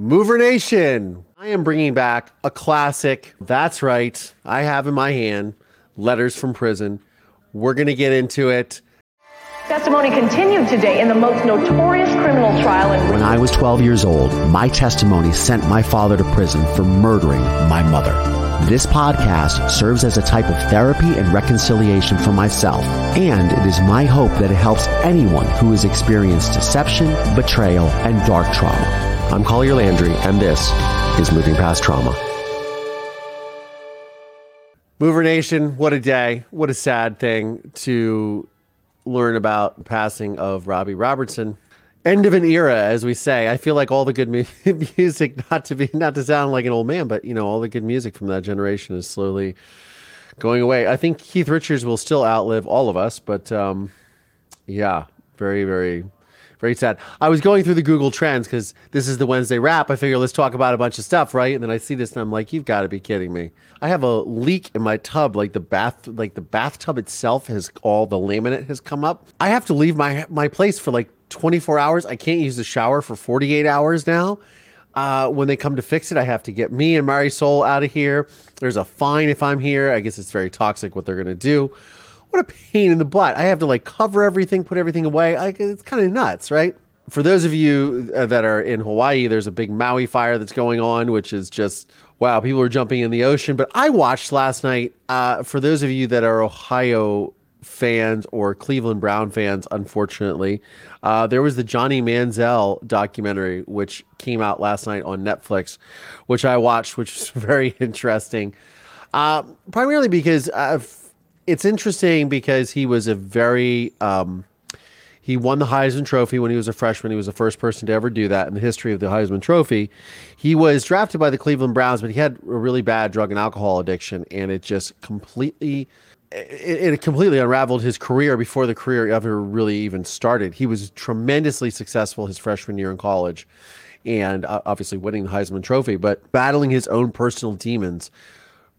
Mover Nation, I am bringing back a classic. That's right. I have in my hand Letters from Prison. We're going to get into it. Testimony continued today in the most notorious criminal trial in When I was 12 years old, my testimony sent my father to prison for murdering my mother. This podcast serves as a type of therapy and reconciliation for myself, and it is my hope that it helps anyone who has experienced deception, betrayal, and dark trauma. I'm Collier Landry, and this is Moving Past Trauma. Mover Nation, what a day. What a sad thing to learn about the passing of Robbie Robertson. End of an era, as we say. I feel like all the good mu- music, not to be, not to sound like an old man, but you know, all the good music from that generation is slowly going away. I think Keith Richards will still outlive all of us, but um, yeah, very, very, very sad. I was going through the Google Trends because this is the Wednesday wrap. I figure let's talk about a bunch of stuff, right? And then I see this and I'm like, you've got to be kidding me. I have a leak in my tub, like the bath, like the bathtub itself has all the laminate has come up. I have to leave my my place for like 24 hours. I can't use the shower for 48 hours now. Uh, when they come to fix it, I have to get me and Marisol out of here. There's a fine if I'm here. I guess it's very toxic what they're gonna do. What a pain in the butt. I have to like cover everything, put everything away. I, it's kind of nuts, right? For those of you uh, that are in Hawaii, there's a big Maui fire that's going on, which is just wow. People are jumping in the ocean. But I watched last night. Uh, for those of you that are Ohio fans or Cleveland Brown fans, unfortunately, uh, there was the Johnny Manziel documentary, which came out last night on Netflix, which I watched, which was very interesting. Uh, primarily because uh, it's interesting because he was a very um, he won the Heisman Trophy when he was a freshman. He was the first person to ever do that in the history of the Heisman Trophy. He was drafted by the Cleveland Browns, but he had a really bad drug and alcohol addiction, and it just completely it, it completely unraveled his career before the career ever really even started. He was tremendously successful his freshman year in college, and uh, obviously winning the Heisman Trophy, but battling his own personal demons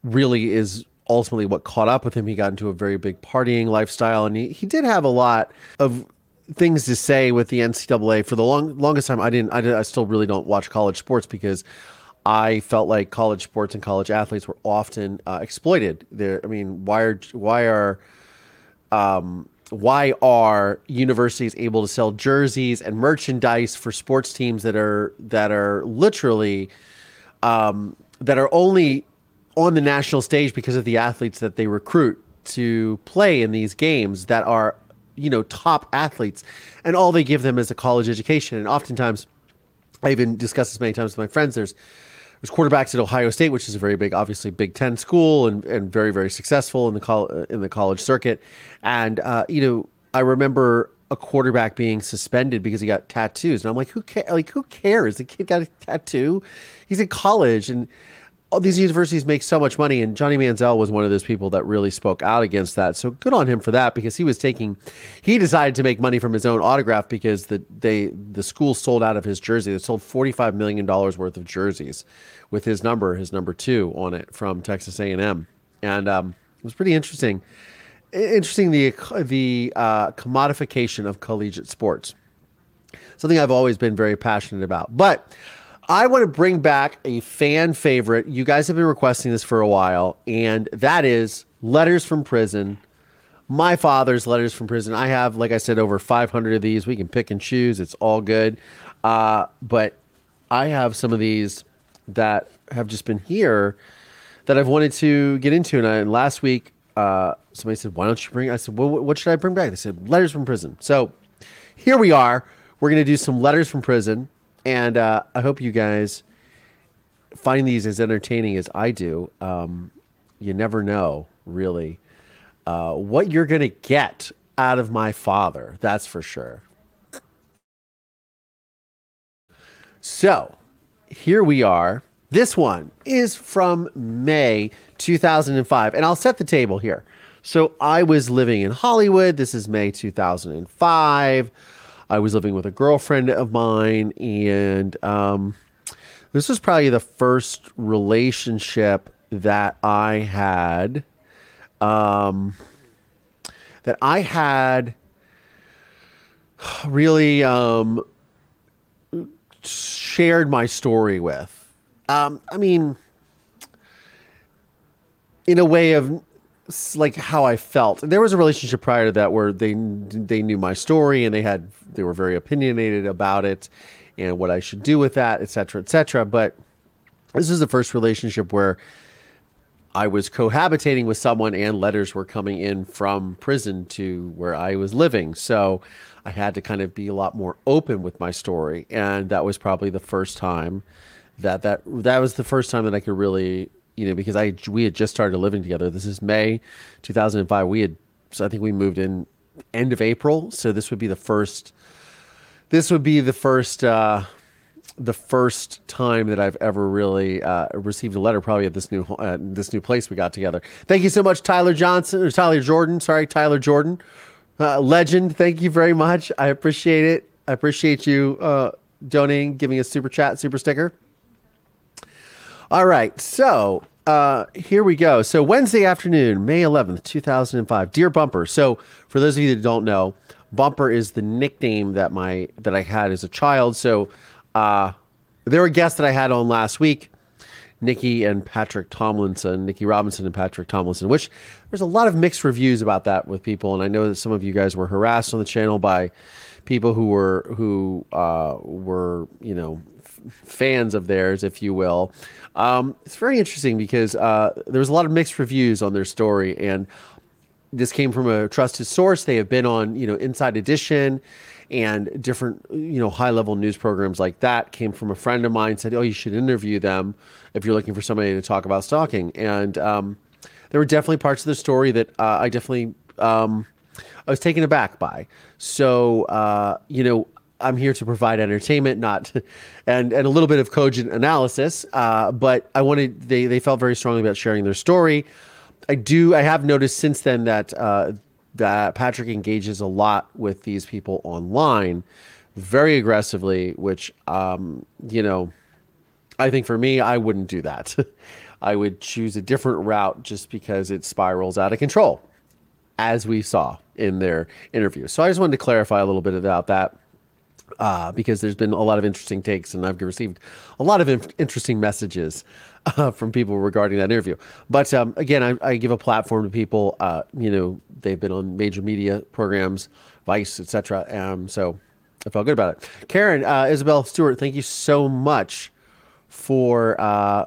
really is ultimately what caught up with him. He got into a very big partying lifestyle, and he, he did have a lot of things to say with the NCAA for the long longest time. I didn't. I, did, I still really don't watch college sports because I felt like college sports and college athletes were often uh, exploited. There, I mean, why are why are um, why are universities able to sell jerseys and merchandise for sports teams that are that are literally um, that are only on the national stage because of the athletes that they recruit to play in these games that are you know top athletes. And all they give them is a college education. And oftentimes i even discussed this many times with my friends there's there's quarterbacks at ohio state which is a very big obviously big 10 school and, and very very successful in the col- in the college circuit. And uh, you know i remember a quarterback being suspended because he got tattoos. And i'm like who cares like who cares? The kid got a tattoo? He's in college. And all these universities make so much money, and Johnny Manziel was one of those people that really spoke out against that. So good on him for that because he was taking, he decided to make money from his own autograph because the they the school sold out of his jersey. They sold forty five million dollars worth of jerseys with his number, his number two on it from Texas A and M, and um, it was pretty interesting. Interesting the the uh, commodification of collegiate sports, something I've always been very passionate about, but. I want to bring back a fan favorite. You guys have been requesting this for a while, and that is Letters from Prison. My father's Letters from Prison. I have, like I said, over 500 of these. We can pick and choose. It's all good. Uh, but I have some of these that have just been here that I've wanted to get into. And, I, and last week, uh, somebody said, Why don't you bring? I said, Well, what should I bring back? They said, Letters from Prison. So here we are. We're going to do some Letters from Prison and uh, I hope you guys find these as entertaining as I do. Um, you never know, really, uh, what you're going to get out of my father. That's for sure. So here we are. This one is from May 2005, and I'll set the table here. So I was living in Hollywood. This is May 2005. I was living with a girlfriend of mine, and um, this was probably the first relationship that I had. Um, that I had really um, shared my story with. Um, I mean, in a way of like how I felt. There was a relationship prior to that where they they knew my story and they had they were very opinionated about it and what I should do with that, et cetera, et cetera. But this is the first relationship where I was cohabitating with someone and letters were coming in from prison to where I was living. So I had to kind of be a lot more open with my story. And that was probably the first time that that that was the first time that I could really, you know, because I we had just started living together. This is May 2005. We had so I think we moved in end of April. So this would be the first this would be the first uh the first time that I've ever really uh, received a letter, probably at this new uh, this new place we got together. Thank you so much, Tyler Johnson or Tyler Jordan. Sorry, Tyler Jordan, uh, legend. Thank you very much. I appreciate it. I appreciate you uh, donating, giving a super chat, super sticker. All right, so uh, here we go. So Wednesday afternoon, May eleventh, two thousand and five. Dear Bumper. So for those of you that don't know, Bumper is the nickname that my that I had as a child. So uh, there were guests that I had on last week, Nikki and Patrick Tomlinson, Nikki Robinson and Patrick Tomlinson, which there's a lot of mixed reviews about that with people, and I know that some of you guys were harassed on the channel by people who were who uh, were you know fans of theirs, if you will. Um, it's very interesting because uh, there was a lot of mixed reviews on their story, and this came from a trusted source. They have been on you know Inside Edition and different you know high level news programs like that came from a friend of mine said oh you should interview them if you're looking for somebody to talk about stalking and um, there were definitely parts of the story that uh, i definitely um, i was taken aback by so uh, you know i'm here to provide entertainment not and and a little bit of cogent analysis uh, but i wanted they they felt very strongly about sharing their story i do i have noticed since then that uh, that Patrick engages a lot with these people online very aggressively, which, um, you know, I think for me, I wouldn't do that. I would choose a different route just because it spirals out of control, as we saw in their interview. So I just wanted to clarify a little bit about that. Uh, because there's been a lot of interesting takes, and I've received a lot of in- interesting messages uh, from people regarding that interview. But um, again, I, I, give a platform to people. Uh, you know, they've been on major media programs, Vice, etc. Um, so I felt good about it. Karen, uh, Isabel Stewart, thank you so much for uh,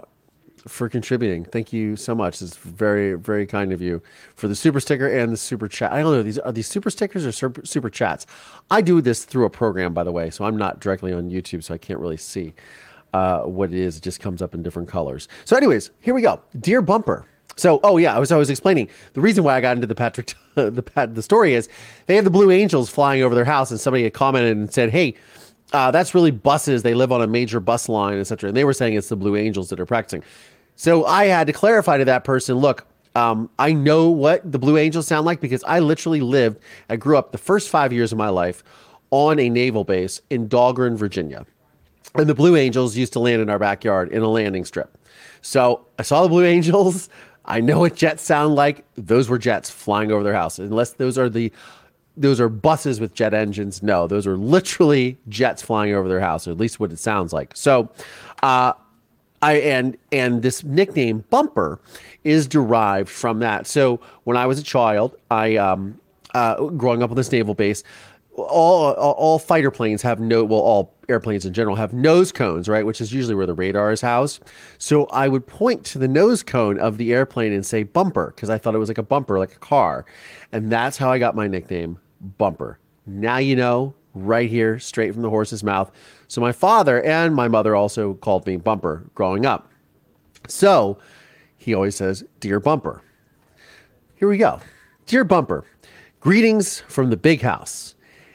for contributing. Thank you so much. It's very very kind of you for the super sticker and the super chat. I don't know these are these super stickers or super, chats. I do this through a program, by the way, so I'm not directly on YouTube, so I can't really see uh, what it is. It just comes up in different colors. So, anyways, here we go. Dear Bumper. So, oh yeah, I was I was explaining the reason why I got into the Patrick the the story is they had the Blue Angels flying over their house, and somebody had commented and said, "Hey, uh, that's really buses. They live on a major bus line, etc." And they were saying it's the Blue Angels that are practicing. So I had to clarify to that person, look, um, I know what the Blue Angels sound like because I literally lived, I grew up the first five years of my life on a naval base in Dahlgren, Virginia. And the Blue Angels used to land in our backyard in a landing strip. So I saw the Blue Angels. I know what jets sound like. Those were jets flying over their house. Unless those are the those are buses with jet engines. No, those are literally jets flying over their house, or at least what it sounds like. So, uh, I and and this nickname Bumper is derived from that. So when I was a child, I um, uh, growing up on this naval base, all, all, all fighter planes have no well all airplanes in general have nose cones right which is usually where the radar is housed. So i would point to the nose cone of the airplane and say bumper because i thought it was like a bumper like a car. And that's how i got my nickname bumper. Now you know right here straight from the horse's mouth so my father and my mother also called me bumper growing up so he always says dear bumper here we go dear bumper greetings from the big house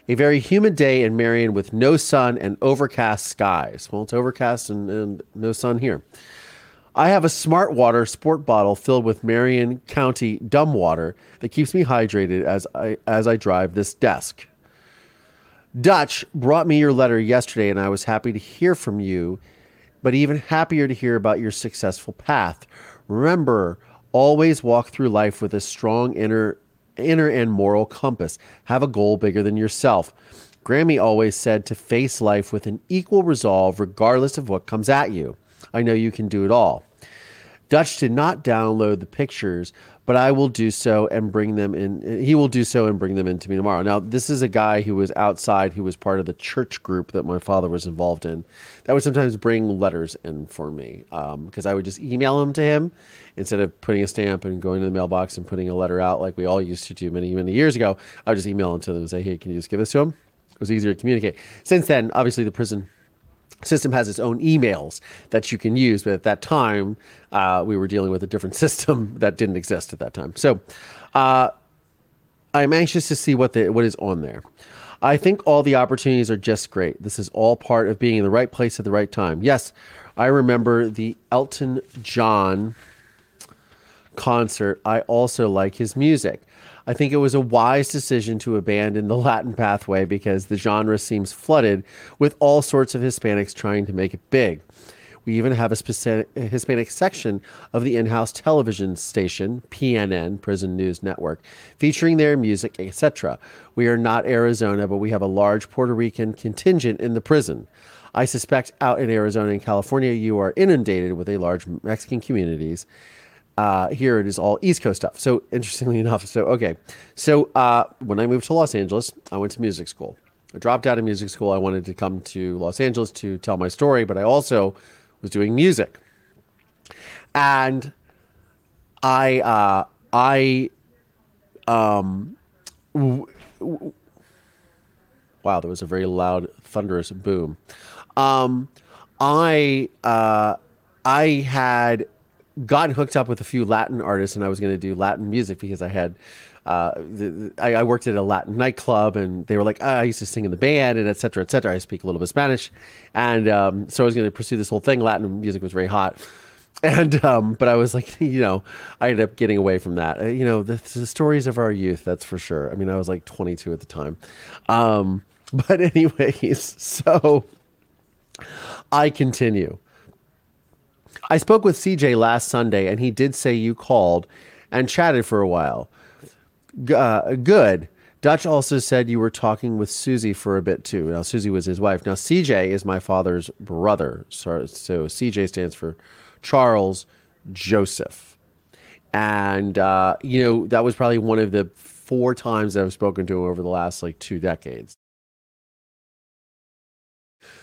a very humid day in Marion with no sun and overcast skies. Well, it's overcast and, and no sun here. I have a smart water sport bottle filled with Marion County dumb water that keeps me hydrated as I as I drive this desk. Dutch brought me your letter yesterday and I was happy to hear from you, but even happier to hear about your successful path. Remember, always walk through life with a strong inner inner and moral compass. Have a goal bigger than yourself. Grammy always said to face life with an equal resolve, regardless of what comes at you. I know you can do it all. Dutch did not download the pictures, but I will do so and bring them in. He will do so and bring them in to me tomorrow. Now, this is a guy who was outside, who was part of the church group that my father was involved in, that would sometimes bring letters in for me because um, I would just email them to him instead of putting a stamp and going to the mailbox and putting a letter out like we all used to do many, many years ago. I would just email them to them and say, hey, can you just give this to him? It was easier to communicate. Since then, obviously, the prison system has its own emails that you can use but at that time uh, we were dealing with a different system that didn't exist at that time. So uh, i'm anxious to see what the what is on there. I think all the opportunities are just great. This is all part of being in the right place at the right time. Yes i remember the elton john concert. I also like his music I think it was a wise decision to abandon the Latin pathway because the genre seems flooded with all sorts of Hispanics trying to make it big. We even have a specific Hispanic section of the in-house television station, PNN, Prison News Network, featuring their music, etc. We are not Arizona, but we have a large Puerto Rican contingent in the prison. I suspect out in Arizona and California, you are inundated with a large Mexican communities uh, here it is all East Coast stuff. So interestingly enough, so okay, so uh, when I moved to Los Angeles, I went to music school. I dropped out of music school. I wanted to come to Los Angeles to tell my story, but I also was doing music, and I uh, I um. W- w- wow, there was a very loud, thunderous boom. Um, I uh, I had gotten hooked up with a few Latin artists, and I was going to do Latin music because I had. Uh, the, I, I, worked at a Latin nightclub, and they were like, oh, "I used to sing in the band, and et cetera, et cetera." I speak a little bit of Spanish, and um, so I was going to pursue this whole thing. Latin music was very hot, and um, but I was like, you know, I ended up getting away from that. You know, the, the, stories of our youth, that's for sure. I mean, I was like 22 at the time, um, but anyways, so I continue. I spoke with CJ last Sunday, and he did say you called and chatted for a while. Uh, good. Dutch also said you were talking with Susie for a bit too. Now, Susie was his wife. Now, CJ is my father's brother. So, so CJ stands for Charles Joseph. And, uh, you know, that was probably one of the four times I've spoken to him over the last like two decades.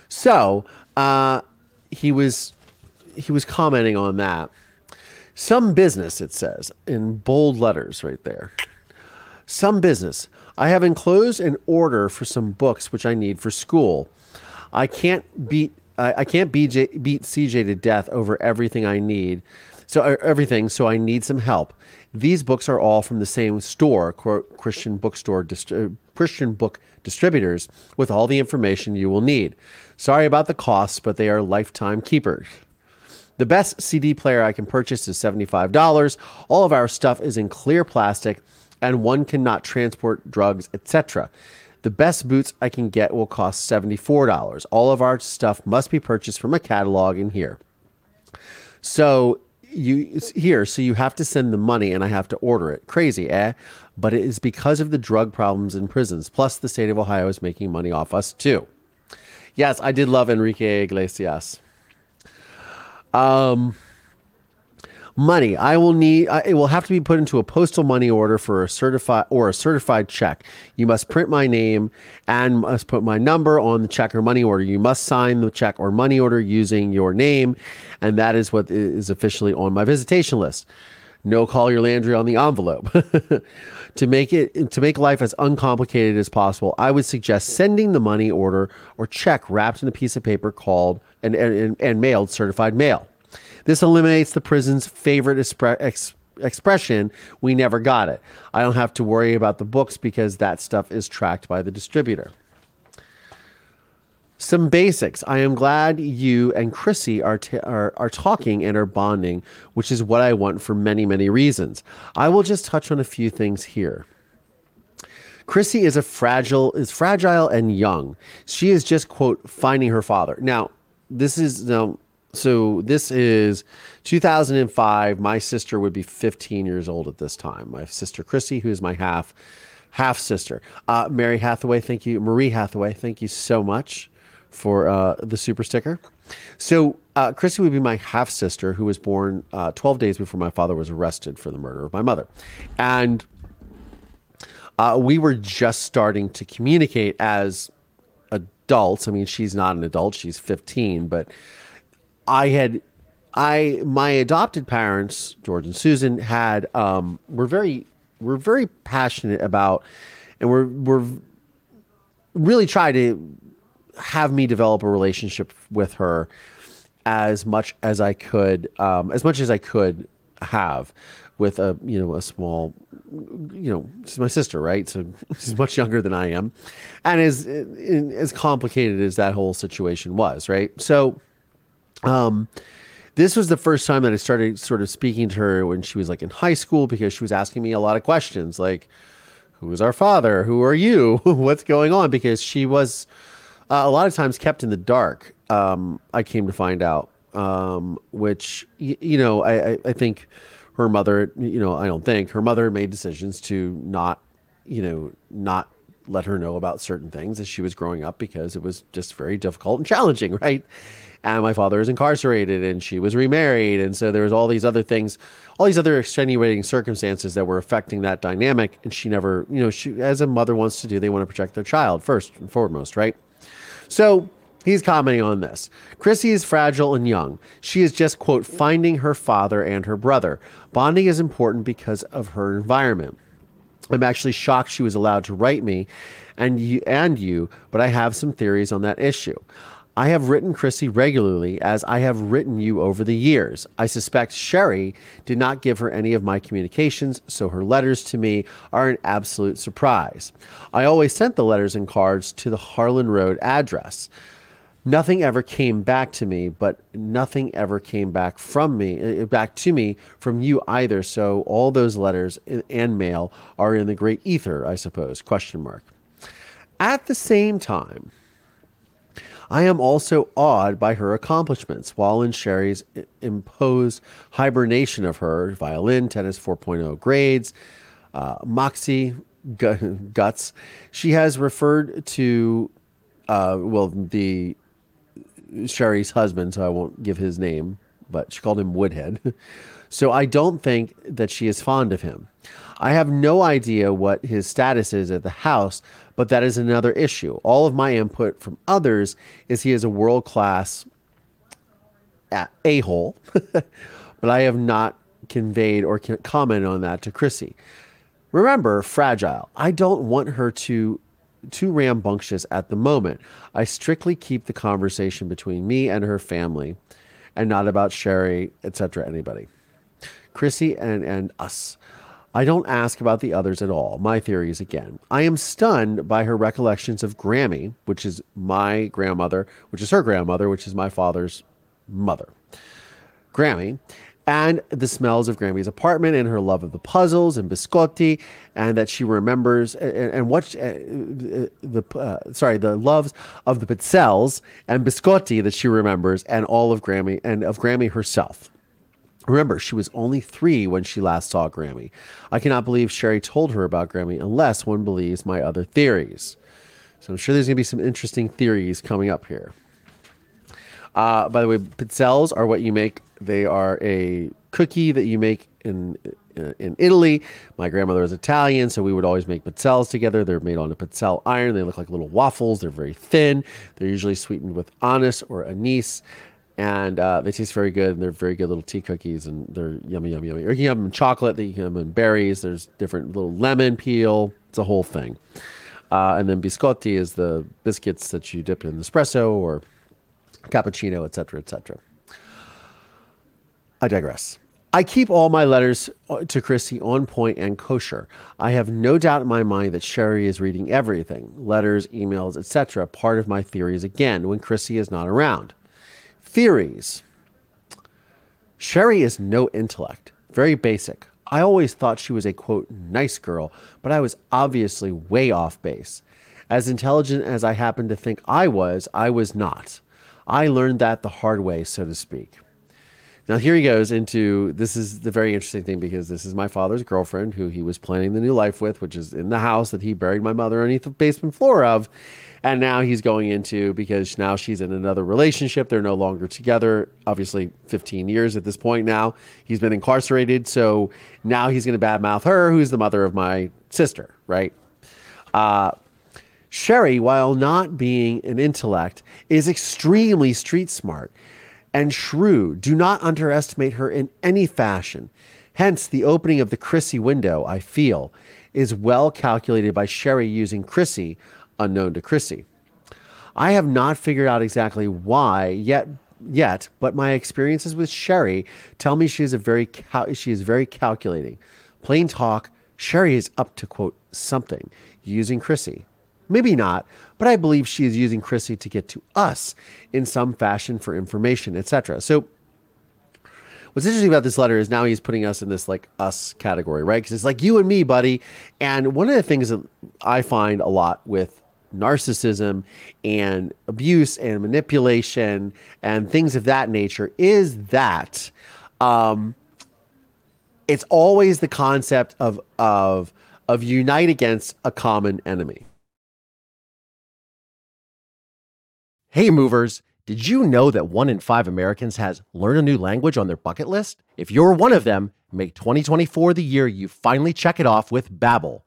So, uh, he was he was commenting on that. Some business, it says in bold letters right there. Some business. I have enclosed an order for some books which I need for school. I can't beat I, can't beat, beat CJ to death over everything I need. So everything. So I need some help. These books are all from the same store, Christian bookstore, uh, Christian book distributors, with all the information you will need. Sorry about the costs, but they are lifetime keepers. The best CD player I can purchase is $75. All of our stuff is in clear plastic and one cannot transport drugs, etc. The best boots I can get will cost $74. All of our stuff must be purchased from a catalog in here. So you here, so you have to send the money and I have to order it. Crazy, eh? But it is because of the drug problems in prisons. Plus, the state of Ohio is making money off us too. Yes, I did love Enrique Iglesias. Um, money. I will need. Uh, it will have to be put into a postal money order for a certified or a certified check. You must print my name and must put my number on the check or money order. You must sign the check or money order using your name, and that is what is officially on my visitation list. No Collier Landry on the envelope. to make it to make life as uncomplicated as possible, I would suggest sending the money order or check wrapped in a piece of paper called and, and, and mailed certified mail. This eliminates the prison's favorite expre- ex- expression, we never got it. I don't have to worry about the books because that stuff is tracked by the distributor. Some basics. I am glad you and Chrissy are, t- are, are talking and are bonding, which is what I want for many, many reasons. I will just touch on a few things here. Chrissy is a fragile is fragile and young. She is just quote finding her father. Now, this is now so this is 2005. My sister would be 15 years old at this time. My sister christy who is my half, half sister. Uh, Mary Hathaway, thank you. Marie Hathaway, thank you so much for uh, the super sticker. So, uh, Chrissy would be my half sister who was born uh, 12 days before my father was arrested for the murder of my mother. And uh, we were just starting to communicate as adults. I mean, she's not an adult, she's 15, but I had. I my adopted parents, George and Susan, had um, were very were very passionate about, and we're we're really try to have me develop a relationship with her as much as I could, um, as much as I could have with a you know a small you know she's my sister right? So she's much younger than i am. And as as complicated as that whole situation was right? So um this was the first time that i started sort of speaking to her when she was like in high school because she was asking me a lot of questions like who is our father? Who are you? What's going on? Because she was uh, a lot of times kept in the dark um i came to find out um which y- you know I, I i think her mother, you know, I don't think her mother made decisions to not, you know, not let her know about certain things as she was growing up because it was just very difficult and challenging, right? And my father is incarcerated and she was remarried. And so there was all these other things, all these other extenuating circumstances that were affecting that dynamic. And she never, you know, she, as a mother wants to do, they want to protect their child first and foremost, right? So He's commenting on this. Chrissy is fragile and young. She is just, quote, finding her father and her brother. Bonding is important because of her environment. I'm actually shocked she was allowed to write me and you, and you, but I have some theories on that issue. I have written Chrissy regularly as I have written you over the years. I suspect Sherry did not give her any of my communications, so her letters to me are an absolute surprise. I always sent the letters and cards to the Harlan Road address nothing ever came back to me, but nothing ever came back from me, uh, back to me from you either. So all those letters and mail are in the great ether, I suppose, question mark. At the same time, I am also awed by her accomplishments while in Sherry's imposed hibernation of her violin, tennis 4.0 grades, uh, Moxie, guts. She has referred to, uh, well, the Sherry's husband, so I won't give his name, but she called him Woodhead. so I don't think that she is fond of him. I have no idea what his status is at the house, but that is another issue. All of my input from others is he is a world class a hole, but I have not conveyed or commented on that to Chrissy. Remember, fragile. I don't want her to too rambunctious at the moment. I strictly keep the conversation between me and her family and not about Sherry, etc., anybody. Chrissy and, and us. I don't ask about the others at all. My theory is again. I am stunned by her recollections of Grammy, which is my grandmother, which is her grandmother, which is my father's mother. Grammy, and the smells of Grammy's apartment and her love of the puzzles and biscotti, and that she remembers and, and what uh, the uh, sorry the loves of the pizzelles and biscotti that she remembers, and all of Grammy and of Grammy herself. Remember, she was only three when she last saw Grammy. I cannot believe Sherry told her about Grammy unless one believes my other theories. So I'm sure there's going to be some interesting theories coming up here. Uh, by the way, pizzelles are what you make. They are a cookie that you make in uh, in Italy. My grandmother is Italian, so we would always make pizzelles together. They're made on a pizzelle iron. They look like little waffles. They're very thin. They're usually sweetened with anise or anise, and uh, they taste very good. And they're very good little tea cookies, and they're yummy, yummy, yummy. Or you can have them in chocolate. You can have them in berries. There's different little lemon peel. It's a whole thing. Uh, and then biscotti is the biscuits that you dip in espresso or cappuccino, etc., etc. I digress. I keep all my letters uh, to Christy on point and kosher. I have no doubt in my mind that Sherry is reading everything letters, emails, etc. Part of my theories again when Christy is not around. Theories. Sherry is no intellect, very basic. I always thought she was a quote, nice girl, but I was obviously way off base. As intelligent as I happen to think I was, I was not. I learned that the hard way, so to speak. Now here he goes into this is the very interesting thing because this is my father's girlfriend who he was planning the new life with, which is in the house that he buried my mother underneath the basement floor of. And now he's going into because now she's in another relationship. They're no longer together. Obviously, 15 years at this point now. He's been incarcerated. So now he's going to badmouth her, who's the mother of my sister, right? Uh, Sherry, while not being an intellect, is extremely street smart and shrewd. Do not underestimate her in any fashion. Hence, the opening of the Chrissy window, I feel, is well calculated by Sherry using Chrissy, unknown to Chrissy. I have not figured out exactly why yet yet, but my experiences with Sherry tell me she is a very cal- she is very calculating. Plain talk, Sherry is up to quote something using Chrissy. Maybe not, but I believe she is using Chrissy to get to us in some fashion for information, etc. So what's interesting about this letter is now he's putting us in this like us category, right? Because it's like you and me, buddy. And one of the things that I find a lot with narcissism and abuse and manipulation and things of that nature is that um, it's always the concept of of of unite against a common enemy. Hey, movers. Did you know that one in five Americans has learn a new language on their bucket list? If you're one of them, make 2024 the year you finally check it off with Babbel,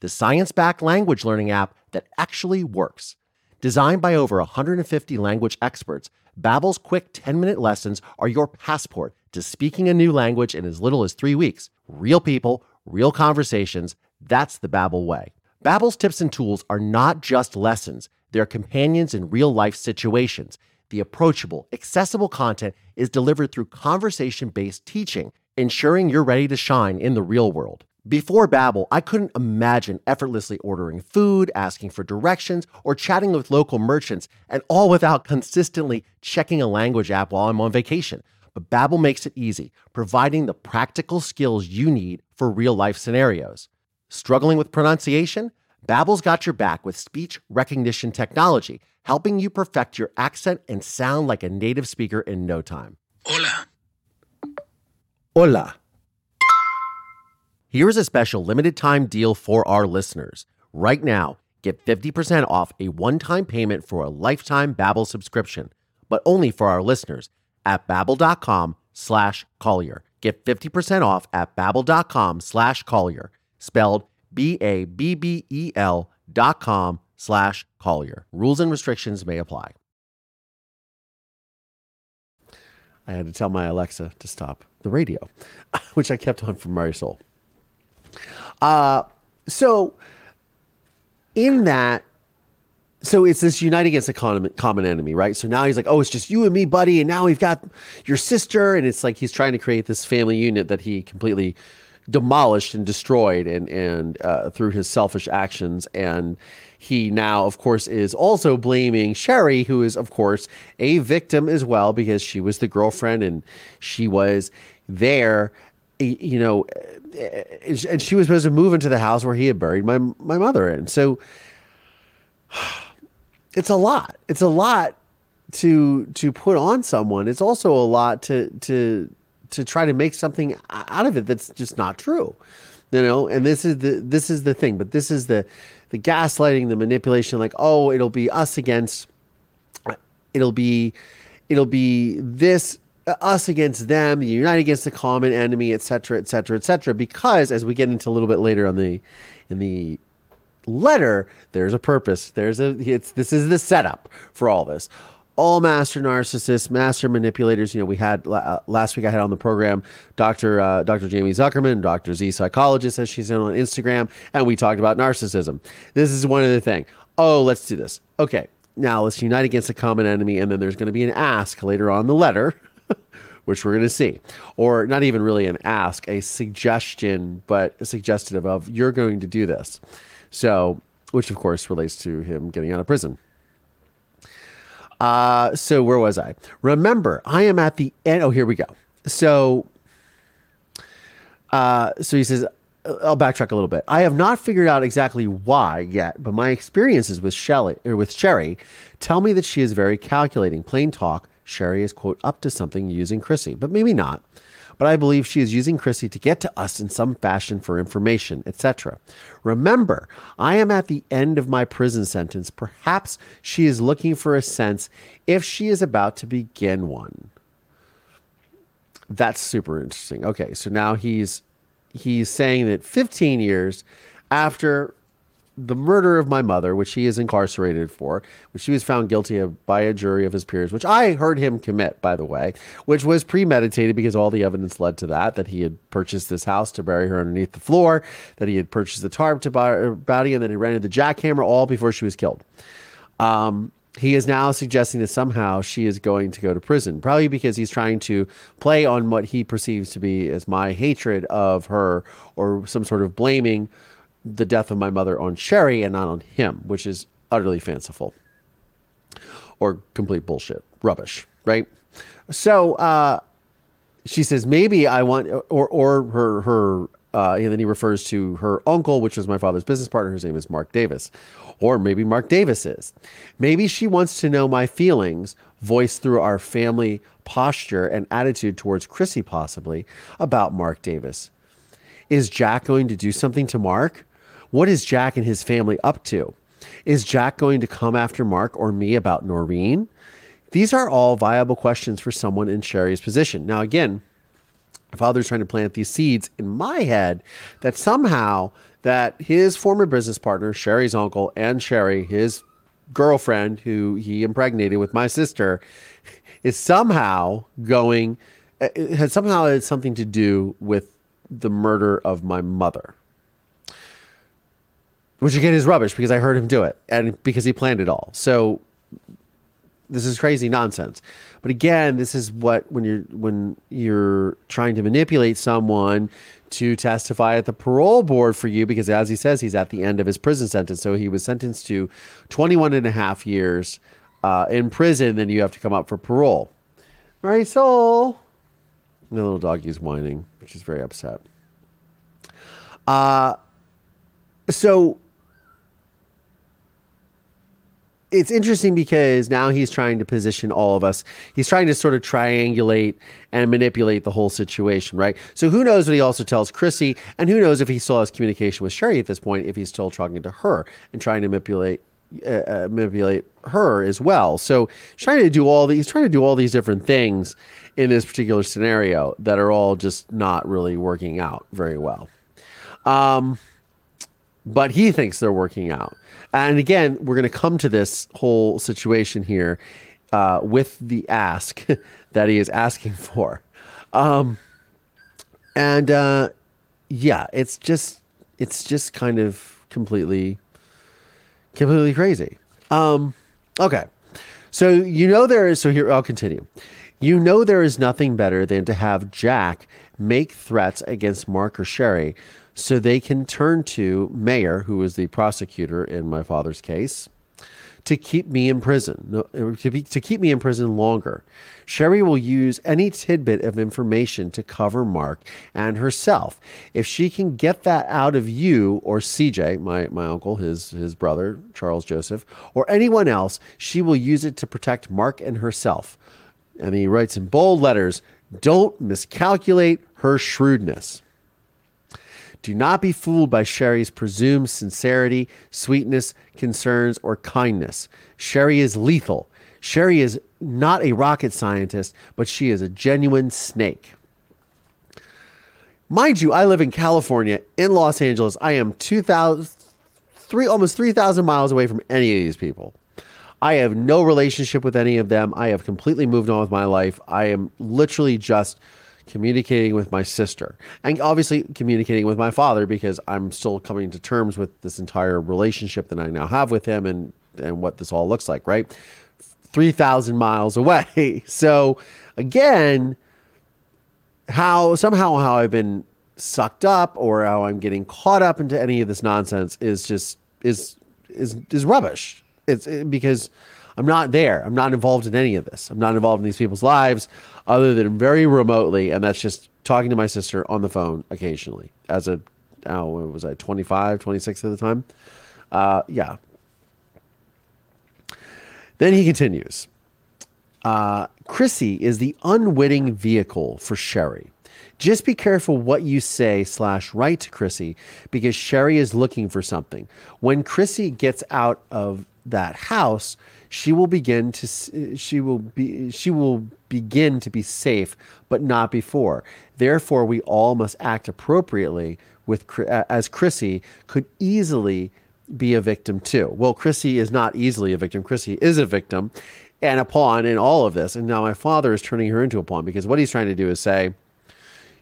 the science-backed language learning app that actually works. Designed by over 150 language experts, Babbel's quick 10-minute lessons are your passport to speaking a new language in as little as 3 weeks. Real people, real conversations, that's the Babbel way. Babbel's tips and tools are not just lessons, they're companions in real-life situations. The approachable, accessible content is delivered through conversation-based teaching, ensuring you're ready to shine in the real world. Before Babbel, I couldn't imagine effortlessly ordering food, asking for directions, or chatting with local merchants, and all without consistently checking a language app while I'm on vacation. But Babbel makes it easy, providing the practical skills you need for real-life scenarios. Struggling with pronunciation? Babbel's got your back with speech recognition technology, helping you perfect your accent and sound like a native speaker in no time. Hola. Hola. Here's a special limited time deal for our listeners. Right now, get 50% off a one-time payment for a lifetime Babbel subscription, but only for our listeners at babbel.com slash Collier. Get 50% off at babbel.com slash Collier, spelled B-A-B-B-E-L dot com slash Collier. Rules and restrictions may apply. I had to tell my Alexa to stop the radio, which I kept on for Marisol. Uh, so in that, so it's this unite against a common, common enemy, right? So now he's like, oh, it's just you and me, buddy. And now we've got your sister. And it's like he's trying to create this family unit that he completely demolished and destroyed and, and uh, through his selfish actions. And he now, of course, is also blaming Sherry, who is, of course, a victim as well, because she was the girlfriend and she was there you know, and she was supposed to move into the house where he had buried my my mother in. So it's a lot. It's a lot to to put on someone. It's also a lot to to to try to make something out of it that's just not true. You know, and this is the this is the thing, but this is the the gaslighting, the manipulation like, "Oh, it'll be us against it'll be it'll be this uh, us against them, unite against the common enemy, etc., etc., etc. Because as we get into a little bit later on the in the letter, there's a purpose. There's a it's this is the setup for all this. All master narcissists, master manipulators. You know, we had uh, last week. I had on the program Dr. Uh, Dr. Jamie Zuckerman, Dr. Z psychologist, as she's in on Instagram, and we talked about narcissism. This is one of the thing. Oh, let's do this. Okay, now let's unite against a common enemy, and then there's going to be an ask later on the letter which we're going to see, or not even really an ask, a suggestion, but suggestive of you're going to do this. So, which of course relates to him getting out of prison. Uh, so where was I? Remember, I am at the end. Oh, here we go. So, uh, so he says, I'll backtrack a little bit. I have not figured out exactly why yet, but my experiences with Shelley or with Sherry tell me that she is very calculating. Plain talk, Sherry is, quote, up to something using Chrissy, but maybe not. But I believe she is using Chrissy to get to us in some fashion for information, etc. Remember, I am at the end of my prison sentence. Perhaps she is looking for a sense if she is about to begin one. That's super interesting. Okay, so now he's he's saying that 15 years after the murder of my mother, which he is incarcerated for, which he was found guilty of by a jury of his peers, which I heard him commit, by the way, which was premeditated because all the evidence led to that, that he had purchased this house to bury her underneath the floor, that he had purchased the tarp to buy her body, and then he rented the jackhammer all before she was killed. Um, he is now suggesting that somehow she is going to go to prison, probably because he's trying to play on what he perceives to be as my hatred of her or some sort of blaming the death of my mother on Sherry and not on him, which is utterly fanciful or complete bullshit, rubbish, right? So uh, she says maybe I want, or or her her, uh, and then he refers to her uncle, which was my father's business partner. His name is Mark Davis, or maybe Mark Davis is. Maybe she wants to know my feelings, voiced through our family posture and attitude towards Chrissy, possibly about Mark Davis. Is Jack going to do something to Mark? What is Jack and his family up to? Is Jack going to come after Mark or me about Noreen? These are all viable questions for someone in Sherry's position. Now, again, father's trying to plant these seeds in my head that somehow that his former business partner, Sherry's uncle, and Sherry, his girlfriend, who he impregnated with my sister, is somehow going, it has somehow had something to do with the murder of my mother which again is rubbish because I heard him do it and because he planned it all. So this is crazy nonsense. But again, this is what when you're when you're trying to manipulate someone to testify at the parole board for you because as he says he's at the end of his prison sentence so he was sentenced to 21 and a half years uh, in prison then you have to come up for parole right soul the little doggy's whining which is very upset uh so it's interesting because now he's trying to position all of us. He's trying to sort of triangulate and manipulate the whole situation, right? So who knows what he also tells Chrissy, and who knows if he still has communication with Sherry at this point, if he's still talking to her and trying to manipulate uh, uh manipulate her as well. So he's trying to do all these, he's trying to do all these different things in this particular scenario that are all just not really working out very well. Um, but he thinks they're working out. And again, we're going to come to this whole situation here uh, with the ask that he is asking for. Um, and uh, yeah, it's just it's just kind of completely completely crazy. Um, okay. So you know there is so here I'll continue. You know there is nothing better than to have Jack make threats against Mark or Sherry so they can turn to Mayer, who was the prosecutor in my father's case, to keep me in prison, to, be, to keep me in prison longer. Sherry will use any tidbit of information to cover Mark and herself. If she can get that out of you or CJ, my, my uncle, his, his brother, Charles Joseph, or anyone else, she will use it to protect Mark and herself. And he writes in bold letters don't miscalculate her shrewdness. Do not be fooled by Sherry's presumed sincerity, sweetness, concerns, or kindness. Sherry is lethal. Sherry is not a rocket scientist, but she is a genuine snake. Mind you, I live in California, in Los Angeles. I am 2,000, three, almost 3,000 miles away from any of these people. I have no relationship with any of them. I have completely moved on with my life. I am literally just communicating with my sister, and obviously communicating with my father because I'm still coming to terms with this entire relationship that I now have with him and and what this all looks like, right? 3,000 miles away. So again, how somehow how I've been sucked up or how I'm getting caught up into any of this nonsense is just is is is rubbish. It's it, because I'm not there. I'm not involved in any of this. I'm not involved in these people's lives other than very remotely, and that's just talking to my sister on the phone occasionally as a, oh, what was I, 25, 26 at the time? Uh, yeah. Then he continues. uh, Chrissy is the unwitting vehicle for Sherry. Just be careful what you say slash write to Chrissy because Sherry is looking for something. When Chrissy gets out of that house, she will begin to eh, she will be she will begin to be safe, but not before. Therefore, we all must act appropriately with eh, as Chrissy could easily be a victim too. Well, Chrissy is not easily a victim. Chrissy is a victim and a pawn in all of this. And now my father is turning her into a pawn because what he's trying to do is say,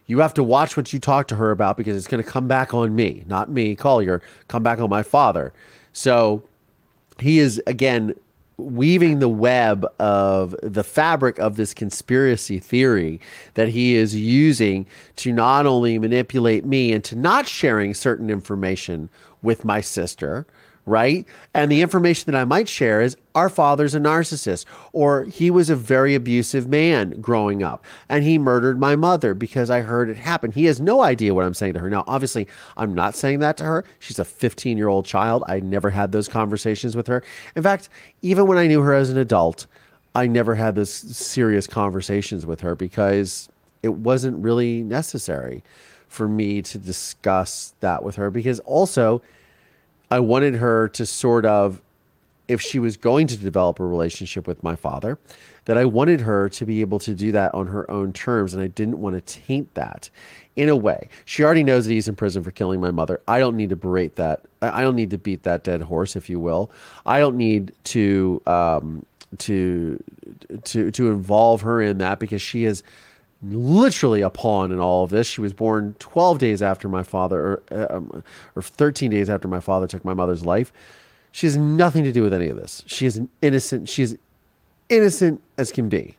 you have to watch what you talk to her about because it's going to come back on me, not me, Collier, come back on my father. So he is, again, weaving the web of the fabric of this conspiracy theory that he is using to not only manipulate me into not sharing certain information with my sister, right? And the information that I might share is our father's a narcissist, or he was a very abusive man growing up, and he murdered my mother because I heard it happen. He has no idea what I'm saying to her. Now, obviously, I'm not saying that to her. She's a 15 year old child. I never had those conversations with her. In fact, even when I knew her as an adult, I never had those serious conversations with her because it wasn't really necessary for me to discuss that with her because also I wanted her to sort of, if she was going to develop a relationship with my father, that I wanted her to be able to do that on her own terms. And I didn't want to taint that in a way. She already knows that he's in prison for killing my mother. I don't need to berate that. I don't need to beat that dead horse, if you will. I don't need to, um, to, to, to involve her in that because she is literally a pawn in all of this. She was born 12 days after my father, or, um, or 13 days after my father took my mother's life. She has nothing to do with any of this. She is an innocent. She is innocent as can be.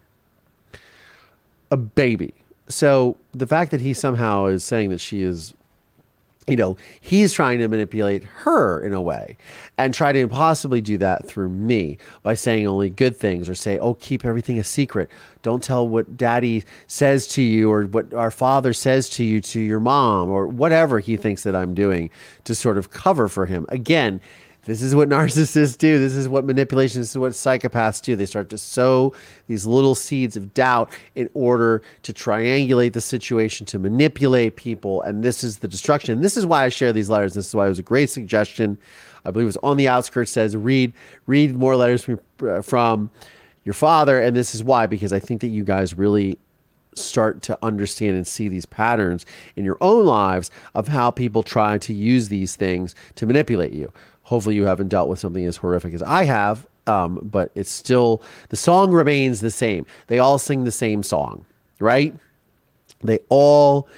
A baby. So the fact that he somehow is saying that she is you know, he's trying to manipulate her in a way and try to possibly do that through me by saying only good things or say, oh, keep everything a secret. Don't tell what daddy says to you or what our father says to you to your mom or whatever he thinks that I'm doing to sort of cover for him. Again, this is what narcissists do. This is what manipulation, this is what psychopaths do. They start to sow these little seeds of doubt in order to triangulate the situation, to manipulate people. And this is the destruction. This is why I share these letters. This is why it was a great suggestion. I believe it was on the outskirts says read read more letters from, uh, from your father. And this is why, because I think that you guys really start to understand and see these patterns in your own lives of how people try to use these things to manipulate you hopefully you haven't dealt with something as horrific as I have. Um, but it's still the song remains the same. They all sing the same song, right? They all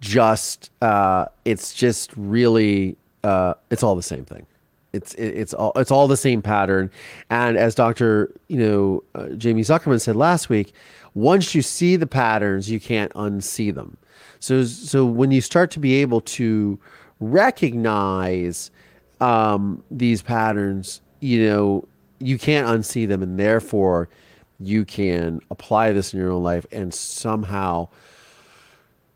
just uh, it's just really uh, it's all the same thing. it's it's all it's all the same pattern. And as Doctor you know uh, Jamie Zuckerman said last week, once you see the patterns, you can't unsee them. So so when you start to be able to recognize um, these patterns, you know, you can't unsee them, and therefore you can apply this in your own life and somehow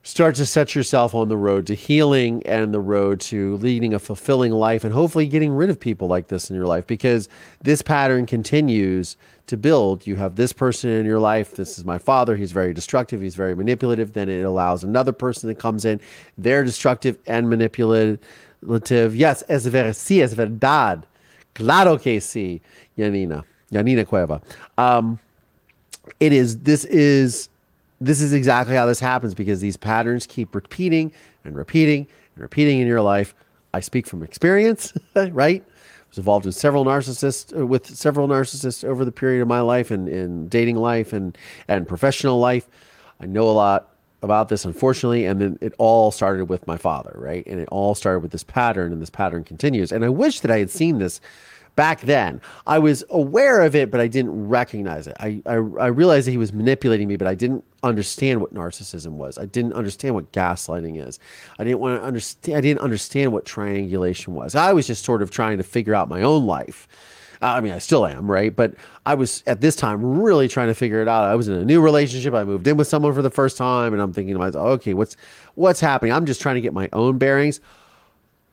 start to set yourself on the road to healing and the road to leading a fulfilling life and hopefully getting rid of people like this in your life because this pattern continues to build. You have this person in your life. This is my father. He's very destructive. He's very manipulative. Then it allows another person that comes in. They're destructive and manipulative yes, es ver, sí, es verdad. Claro que sí, Yanina. Yanina Cueva. Um, it is, this is, this is exactly how this happens because these patterns keep repeating and repeating and repeating in your life. I speak from experience, right? Was involved in several narcissists uh, with several narcissists over the period of my life and in dating life and and professional life. I know a lot about this, unfortunately. And then it all started with my father, right? And it all started with this pattern, and this pattern continues. And I wish that I had seen this back then. I was aware of it, but I didn't recognize it. I, I, I realized that he was manipulating me, but I didn't understand what narcissism was. I didn't understand what gaslighting is. I didn't want to understand. I didn't understand what triangulation was. I was just sort of trying to figure out my own life uh, I mean, I still am, right? But I was at this time really trying to figure it out. I was in a new relationship. I moved in with someone for the first time, and I'm thinking to myself, okay, what's what's happening? I'm just trying to get my own bearings.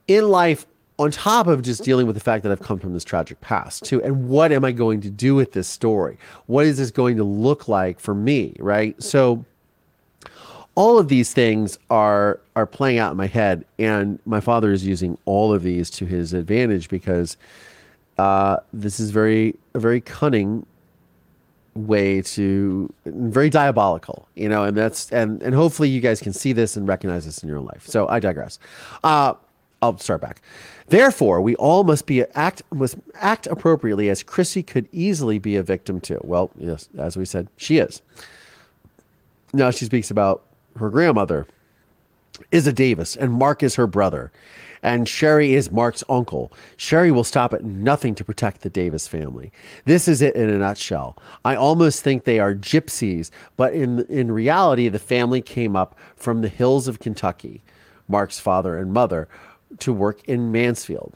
In life, on top of just dealing with the fact that I've come from this tragic past too, and what am I going to do with this story? What is this going to look like for me? Right. So all of these things are are playing out in my head, and my father is using all of these to his advantage because uh, this is very a very cunning way to very diabolical you know and that's and and hopefully you guys can see this and recognize this in your own life so i digress uh i'll start back therefore we all must be act must act appropriately as chrissy could easily be a victim too well yes as we said she is now she speaks about her grandmother is a davis and mark is her brother and Sherry is Mark's uncle. Sherry will stop at nothing to protect the Davis family. This is it in a nutshell. I almost think they are gypsies, but in in reality, the family came up from the hills of Kentucky, Mark's father and mother, to work in Mansfield.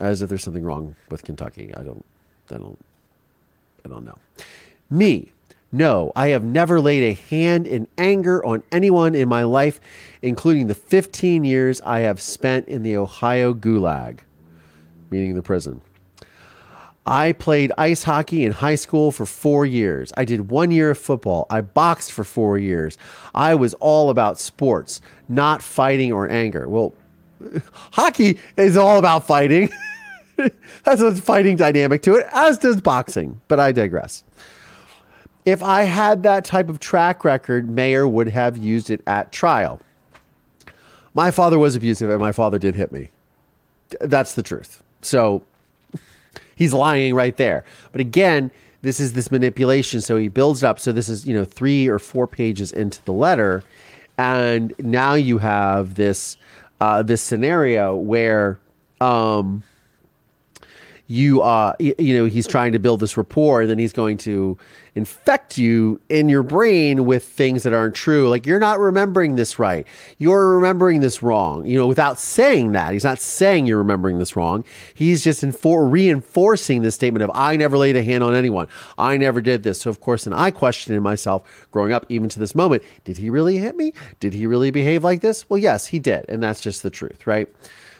As if there's something wrong with Kentucky. I don't I don't I don't know. Me, no, I have never laid a hand in anger on anyone in my life, including the 15 years I have spent in the Ohio Gulag, meaning the prison. I played ice hockey in high school for four years. I did one year of football. I boxed for four years. I was all about sports, not fighting or anger. Well, hockey is all about fighting. That's a fighting dynamic to it, as does boxing, but I digress if I had that type of track record, Mayer would have used it at trial. My father was abusive and my father did hit me. That's the truth. So he's lying right there. But again, this is this manipulation. So he builds up. So this is, you know, three or four pages into the letter. And now you have this uh, this scenario where um, you uh you, know he's trying to build this rapport and then he's going to infect you in your brain with things that aren't true. Like you're not remembering this right. You're remembering this wrong you know without saying that. He's not saying you're remembering this wrong. He's just infor- reinforcing the statement of i never laid a hand on anyone. I never did this. So of course then i questioned myself growing up even to this moment. Did he really hit me? Did he really behave like this? Well yes he did. And that's just the truth right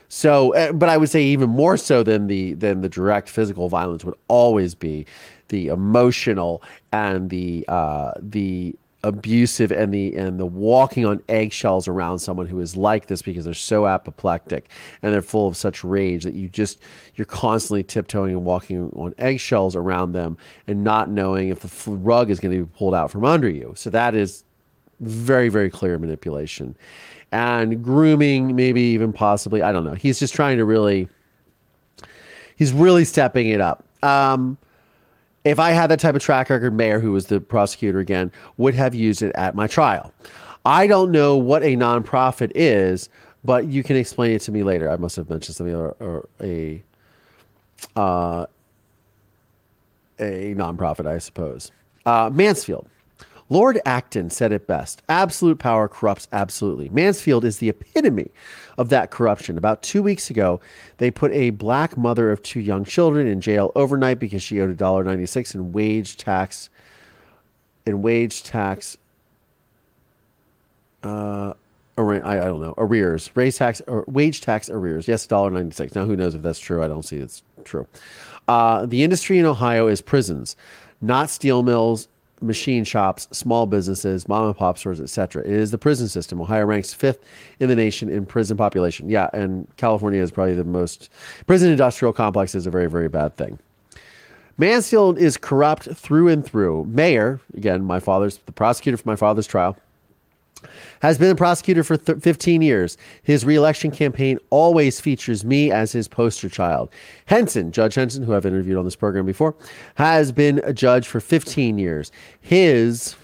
so, uh, but I would say even more so than the than the direct physical violence would always be the emotional and the uh, the abusive and the and the walking on eggshells around someone who is like this because they're so apoplectic and they're full of such rage that you just you're constantly tiptoeing and walking on eggshells around them and not knowing if the rug is going to be pulled out from under you. So that is very very clear manipulation and grooming, maybe even possibly. I don't know. He's just trying to really, he's really stepping it up. Um, if I had that type of track record, Mayer, who was the prosecutor again, would have used it at my trial. I don't know what a nonprofit is, but you can explain it to me later. I must have mentioned something or, or a uh, a nonprofit, I suppose. Uh, Mansfield. Lord Acton said it best absolute power corrupts absolutely. Mansfield is the epitome of that corruption. About two weeks ago, they put a black mother of two young children in jail overnight because she owed $1.96 in wage tax. In wage tax. Uh, I, don't know arrears, raise tax or wage tax arrears. Yes, dollar ninety six. Now, who knows if that's true? I don't see it's true. Uh, the industry in Ohio is prisons, not steel mills machine shops, small businesses, mom and pop stores, etc. It is the prison system. Ohio ranks fifth in the nation in prison population. Yeah, and California is probably the most prison industrial complex is a very very bad thing. Mansfield is corrupt through and through. Mayer, again, my father's the prosecutor for my father's trial has been a prosecutor for th- 15 years. His reelection campaign always features me as his poster child. Henson, Judge Henson, who I've interviewed on this program before, has been a judge for 15 years. His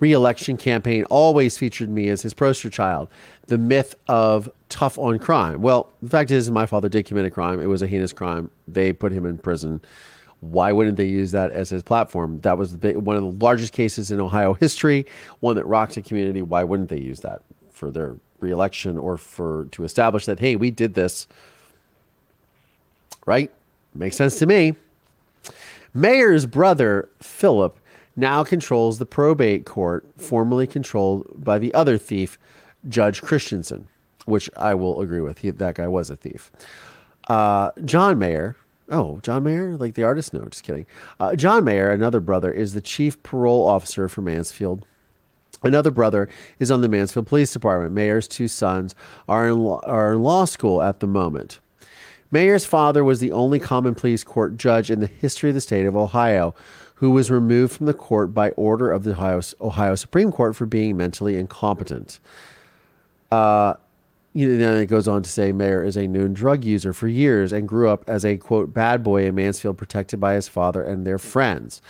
reelection campaign always featured me as his poster child. The myth of tough on crime. Well, the fact is, my father did commit a crime. It was a heinous crime. They put him in prison why wouldn't they use that as his platform? That was big, one of the largest cases in Ohio history, one that rocked the community. Why wouldn't they use that for their reelection or for to establish that hey, we did this? Right? Makes sense to me. Mayer's brother, Philip, now controls the probate court, formerly controlled by the other thief, Judge Christensen. which I will agree with. He, that guy was a thief. Uh, John Mayer. Oh, John Mayer, like the artist? No, just kidding. Uh, John Mayer, another brother, is the chief parole officer for Mansfield. Another brother is on the Mansfield Police Department. Mayer's two sons are in, law, are in law school at the moment. Mayer's father was the only common pleas court judge in the history of the state of Ohio who was removed from the court by order of the Ohio, Ohio Supreme Court for being mentally incompetent. Uh, you know, it goes on to say Mayer is a known drug user for years and grew up as a quote bad boy in Mansfield, protected by his father and their friends.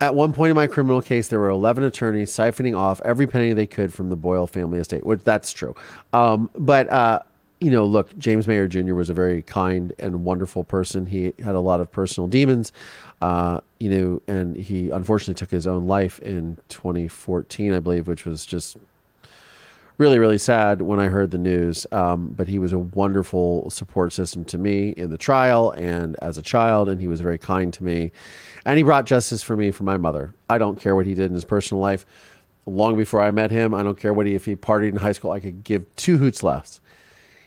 At one point in my criminal case, there were 11 attorneys siphoning off every penny they could from the Boyle family estate, which that's true. Um, but, uh, you know, look, James Mayer Jr. was a very kind and wonderful person. He had a lot of personal demons, uh, you know, and he unfortunately took his own life in 2014, I believe, which was just really, really sad when I heard the news. Um, but he was a wonderful support system to me in the trial and as a child, and he was very kind to me. And he brought justice for me for my mother. I don't care what he did in his personal life. Long before I met him, I don't care what he if he partied in high school. I could give two hoots less.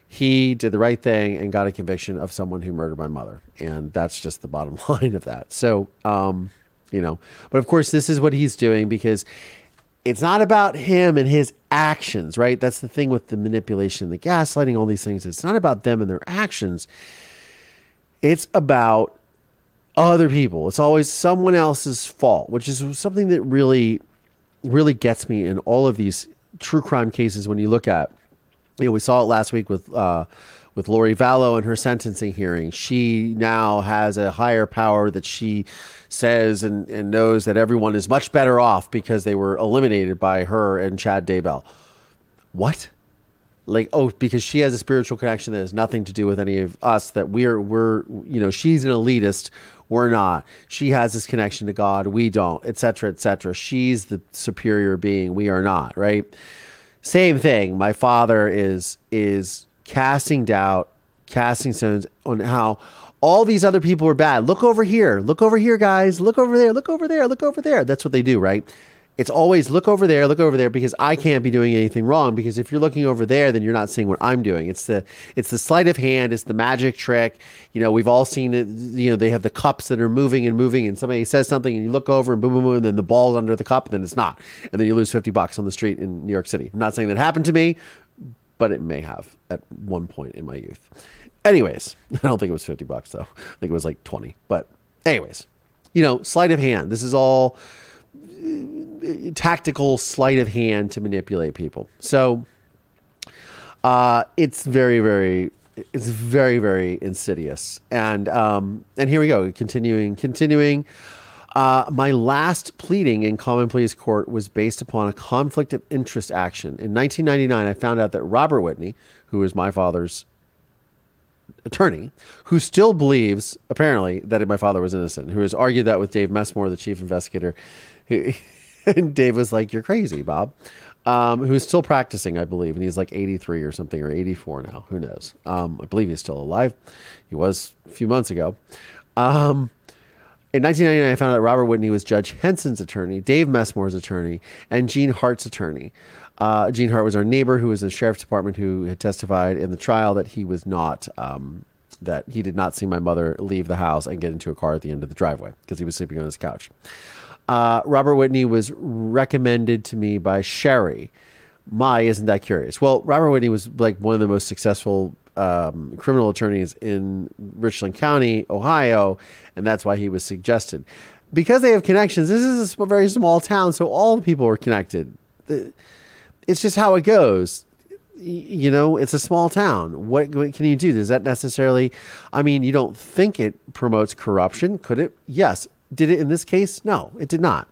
He did the right thing and got a conviction of someone who murdered my mother, and that's just the bottom line of that. So, um, you know, but of course, this is what he's doing because it's not about him and his actions, right? That's the thing with the manipulation, the gaslighting, all these things. It's not about them and their actions. It's about other people. It's always someone else's fault, which is something that really, really gets me in all of these true crime cases. When you look at, you know, we saw it last week with uh, with Lori Vallow and her sentencing hearing. She now has a higher power that she says and, and knows that everyone is much better off because they were eliminated by her and Chad Daybell. What? Like, oh, because she has a spiritual connection that has nothing to do with any of us, that we're, we're, you know, she's an elitist. We're not. She has this connection to God. We don't, etc., etc. She's the superior being. We are not, right? Same thing. My father is, is casting doubt, casting stones on how all these other people are bad. Look over here. Look over here, guys. Look over there. Look over there. Look over there. That's what they do, right? It's always look over there, look over there, because I can't be doing anything wrong. Because if you're looking over there, then you're not seeing what I'm doing. It's the it's the sleight of hand. It's the magic trick. You know, we've all seen it. You know, they have the cups that are moving and moving, and somebody says something, and you look over, and boom, boom, boom, and then the ball's under the cup, and then it's not, and then you lose fifty bucks on the street in New York City. I'm not saying that happened to me, but it may have at one point in my youth. Anyways, I don't think it was 50 bucks though. I think it was like 20. But anyways, you know, sleight of hand. This is all uh, tactical sleight of hand to manipulate people. So uh, it's very, very, it's very, very insidious. And um, and here we go. Continuing, continuing. Uh, my last pleading in common pleas court was based upon a conflict of interest action. In 1999, I found out that Robert Whitney, who is my father's attorney who still believes, apparently, that my father was innocent, who has argued that with Dave Messmore, the chief investigator. and Dave was like, You're crazy, Bob. Um, who's still practicing, I believe, and he's like 83 or something, or 84 now. Who knows? Um, I believe he's still alive. He was a few months ago. Um, in 1999, I found out Robert Whitney was Judge Henson's attorney, Dave Messmore's attorney, and Gene Hart's attorney. Uh, Gene Hart was our neighbor who was in the sheriff's department who had testified in the trial that he was not, um, that he did not see my mother leave the house and get into a car at the end of the driveway because he was sleeping on his couch. Uh, Robert Whitney was recommended to me by Sherry. My, isn't that curious? Well, Robert Whitney was like one of the most successful um, criminal attorneys in Richland County, Ohio, and that's why he was suggested. Because they have connections, this is a very small town, so all the people are connected. It's just how it goes. You know, it's a small town. What, what can you do? Does that necessarily, I mean, you don't think it promotes corruption? Could it? Yes. Did it in this case? No, it did not.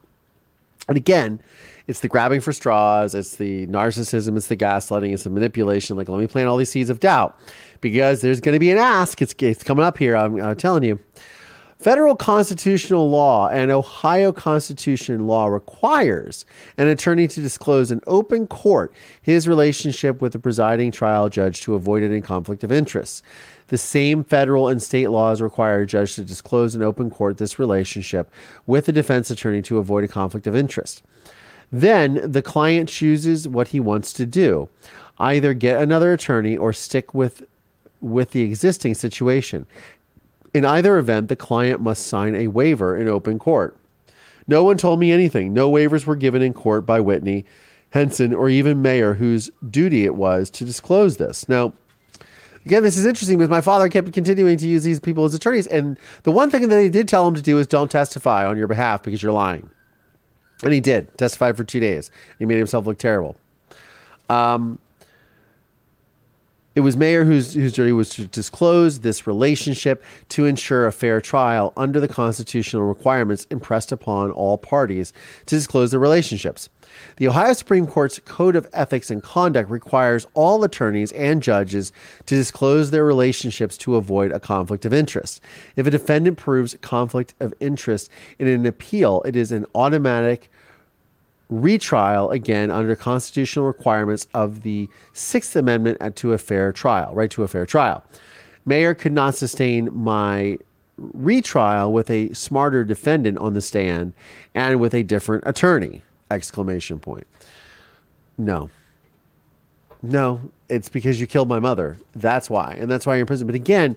And again, it's the grabbing for straws, it's the narcissism, it's the gaslighting, it's the manipulation. Like, let me plant all these seeds of doubt because there's going to be an ask. It's, it's coming up here. I'm, I'm telling you. Federal constitutional law and Ohio Constitution law requires an attorney to disclose in open court his relationship with the presiding trial judge to avoid any conflict of interest. The same federal and state laws require a judge to disclose in open court this relationship with the defense attorney to avoid a conflict of interest. Then the client chooses what he wants to do. either get another attorney or stick with with the existing situation. In either event, the client must sign a waiver in open court. No one told me anything. No waivers were given in court by Whitney, Henson, or even Mayer, whose duty it was to disclose this. Now, again, this is interesting because my father kept continuing to use these people as attorneys. And the one thing that they did tell him to do is don't testify on your behalf because you're lying. And he did, testify for two days. He made himself look terrible. Um, it was Mayer whose, whose duty was to disclose this relationship to ensure a fair trial under the constitutional requirements impressed upon all parties to disclose the relationships. The Ohio Supreme Court's Code of Ethics and Conduct requires all attorneys and judges to disclose their relationships to avoid a conflict of interest. If a defendant proves conflict of interest in an appeal, it is an automatic retrial again under constitutional requirements of the Sixth Amendment to a fair trial, right to a fair trial. Mayer could not sustain my retrial with a smarter defendant on the stand and with a different attorney exclamation point. No. No it's because you killed my mother. That's why. And that's why you're in prison. But again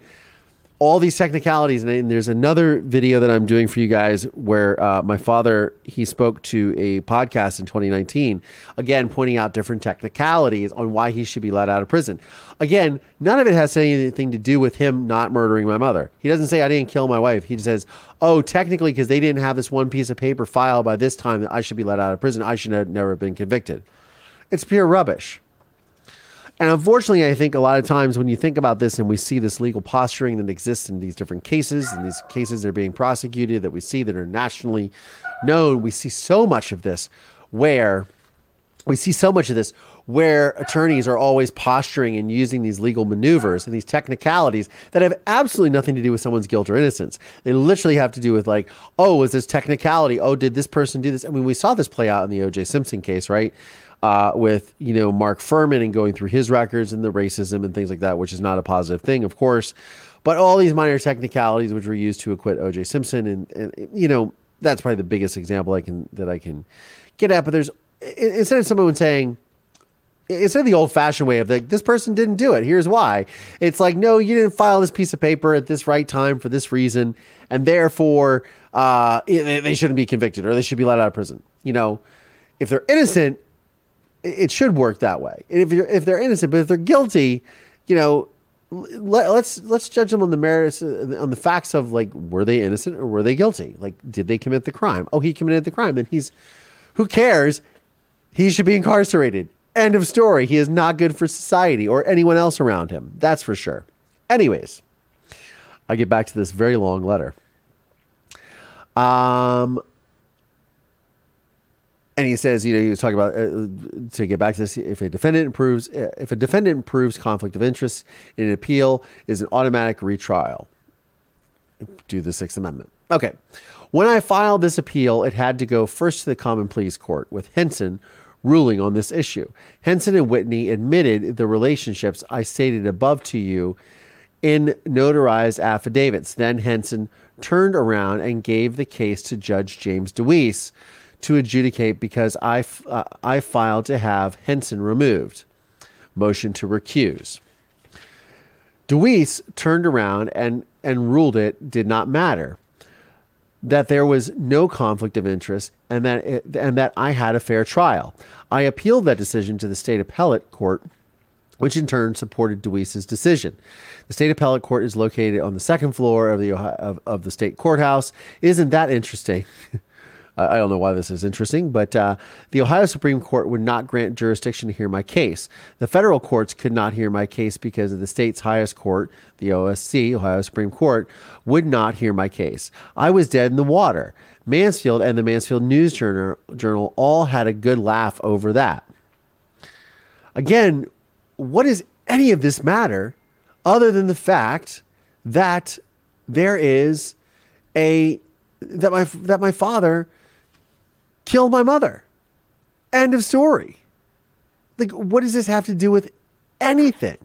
all these technicalities and there's another video that i'm doing for you guys where uh, my father he spoke to a podcast in 2019 again pointing out different technicalities on why he should be let out of prison. Again none of it has anything to do with him not murdering my mother. He doesn't say i didn't kill my wife. He says oh technically because they didn't have this one piece of paper filed by this time that i should be let out of prison. I should have never been convicted. It's pure rubbish and unfortunately, I think a lot of times when you think about this and we see this legal posturing that exists in these different cases and these cases that are being prosecuted that we see that are nationally known, we see so much of this where we see so much of this where attorneys are always posturing and using these legal maneuvers and these technicalities that have absolutely nothing to do with someone's guilt or innocence. They literally have to do with like, oh, was this technicality? Oh, did this person do this? I mean, we saw this play out in the O.J. Simpson case, right? Uh, with you know Mark Fuhrman and going through his records and the racism and things like that, which is not a positive thing, of course. But all these minor technicalities which were used to acquit O.J. Simpson, and, and you know that's probably the biggest example I can that I can get at. But there's instead of someone saying instead of the old fashioned way of like this person didn't do it here's why it's like no you didn't file this piece of paper at this right time for this reason and therefore uh, they shouldn't be convicted or they should be let out of prison you know if they're innocent it should work that way. If you're, if they're innocent, but if they're guilty, you know, let, us let's judge them on the merits uh, on the facts of like were they innocent or were they guilty? Like did they commit the crime? Oh, he committed the crime. Then he's who cares? He should be incarcerated. End of story. He is not good for society or anyone else around him. That's for sure. Anyways, I get back to this very long letter. Um, and he says, you know, he was talking about uh, to get back to this. If a defendant improves, uh, if a defendant proves conflict of interest in an appeal, is an automatic retrial. Do the Sixth Amendment. Okay. When I filed this appeal, it had to go first to the Common Pleas Court with Henson ruling on this issue. Henson and Whitney admitted the relationships I stated above to you in notarized affidavits. Then Henson turned around and gave the case to Judge James DeWeese to adjudicate because I, uh, I filed to have Henson removed. Motion to recuse. DeWeese turned around and, and ruled it did not matter, that there was no conflict of interest, and that, it, and that I had a fair trial. I appealed that decision to the state appellate court, which in turn supported DeWeese's decision. The state appellate court is located on the second floor of the, of, of the state courthouse. Isn't that interesting? I don't know why this is interesting, but uh, the Ohio Supreme Court would not grant jurisdiction to hear my case. The federal courts could not hear my case because of the state's highest court, the OSC, Ohio Supreme Court, would not hear my case. I was dead in the water. Mansfield and the Mansfield News Journal, Journal all had a good laugh over that. Again, what does any of this matter other than the fact that there is a that my that my father killed my mother. End of story. Like, what does this have to do with anything?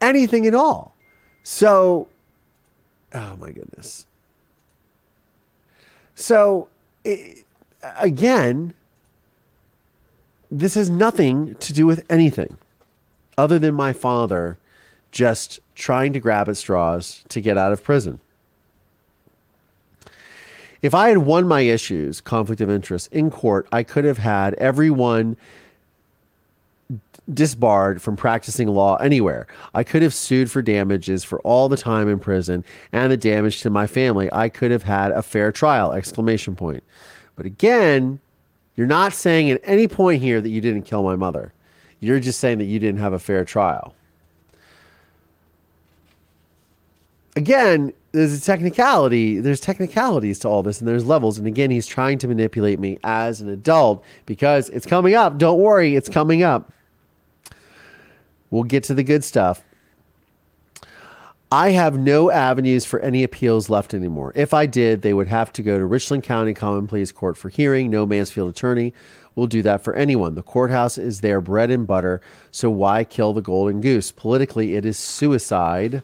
Anything at all? So, oh my goodness. So, it, again, this has nothing to do with anything. other than my father just trying to grab at straws to get out of prison. If I had won my issues, conflict of interest, in court, I could have had everyone disbarred from practicing law anywhere. I could have sued for damages for all the time in prison and the damage to my family. I could have had a fair trial exclamation point. But again, you're not saying at any point here that you didn't kill my mother. You're just saying that you didn't have a fair trial. Again, there's a technicality, there's technicalities to all this, and there's levels. And again, he's trying to manipulate me as an adult because it's coming up. Don't worry, it's coming up. We'll get to the good stuff. I have no avenues for any appeals left anymore. If I did, they would have to go to Richland County Common Pleas Court for hearing. No Mansfield attorney will do that for anyone. The courthouse is their bread and butter, so why kill the golden goose? Politically, it is suicide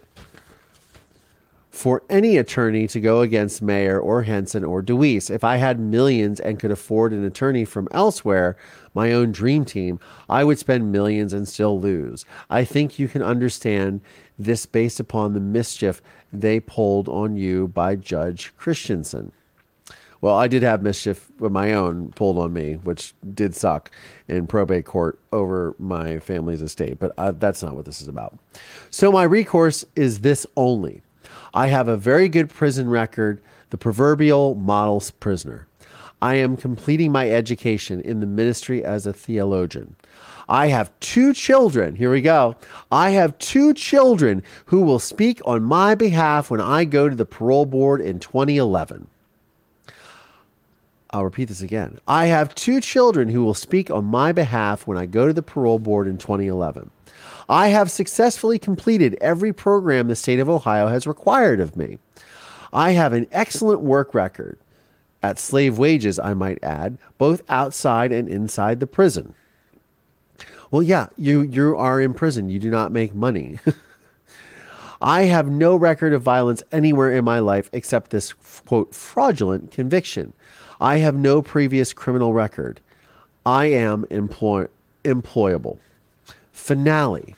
for any attorney to go against Mayer or Henson or DeWeese. If I had millions and could afford an attorney from elsewhere, my own dream team, I would spend millions and still lose. I think you can understand this based upon the mischief they pulled on you by Judge Christensen. Well, I did have mischief of my own pulled on me, which did suck in probate court over my family's estate, but uh, that's not what this is about. So, my recourse is this only I have a very good prison record, the proverbial model prisoner. I am completing my education in the ministry as a theologian. I have two children. Here we go. I have two children who will speak on my behalf when I go to the parole board in 2011. I'll repeat this again. I have two children who will speak on my behalf when I go to the parole board in 2011. I have successfully completed every program the state of Ohio has required of me. I have an excellent work record at slave wages, I might add, both outside and inside the prison. Well, yeah, you, you are in prison. You do not make money. I have no record of violence anywhere in my life except this quote fraudulent conviction. I have no previous criminal record. I am employ- employable. Finale.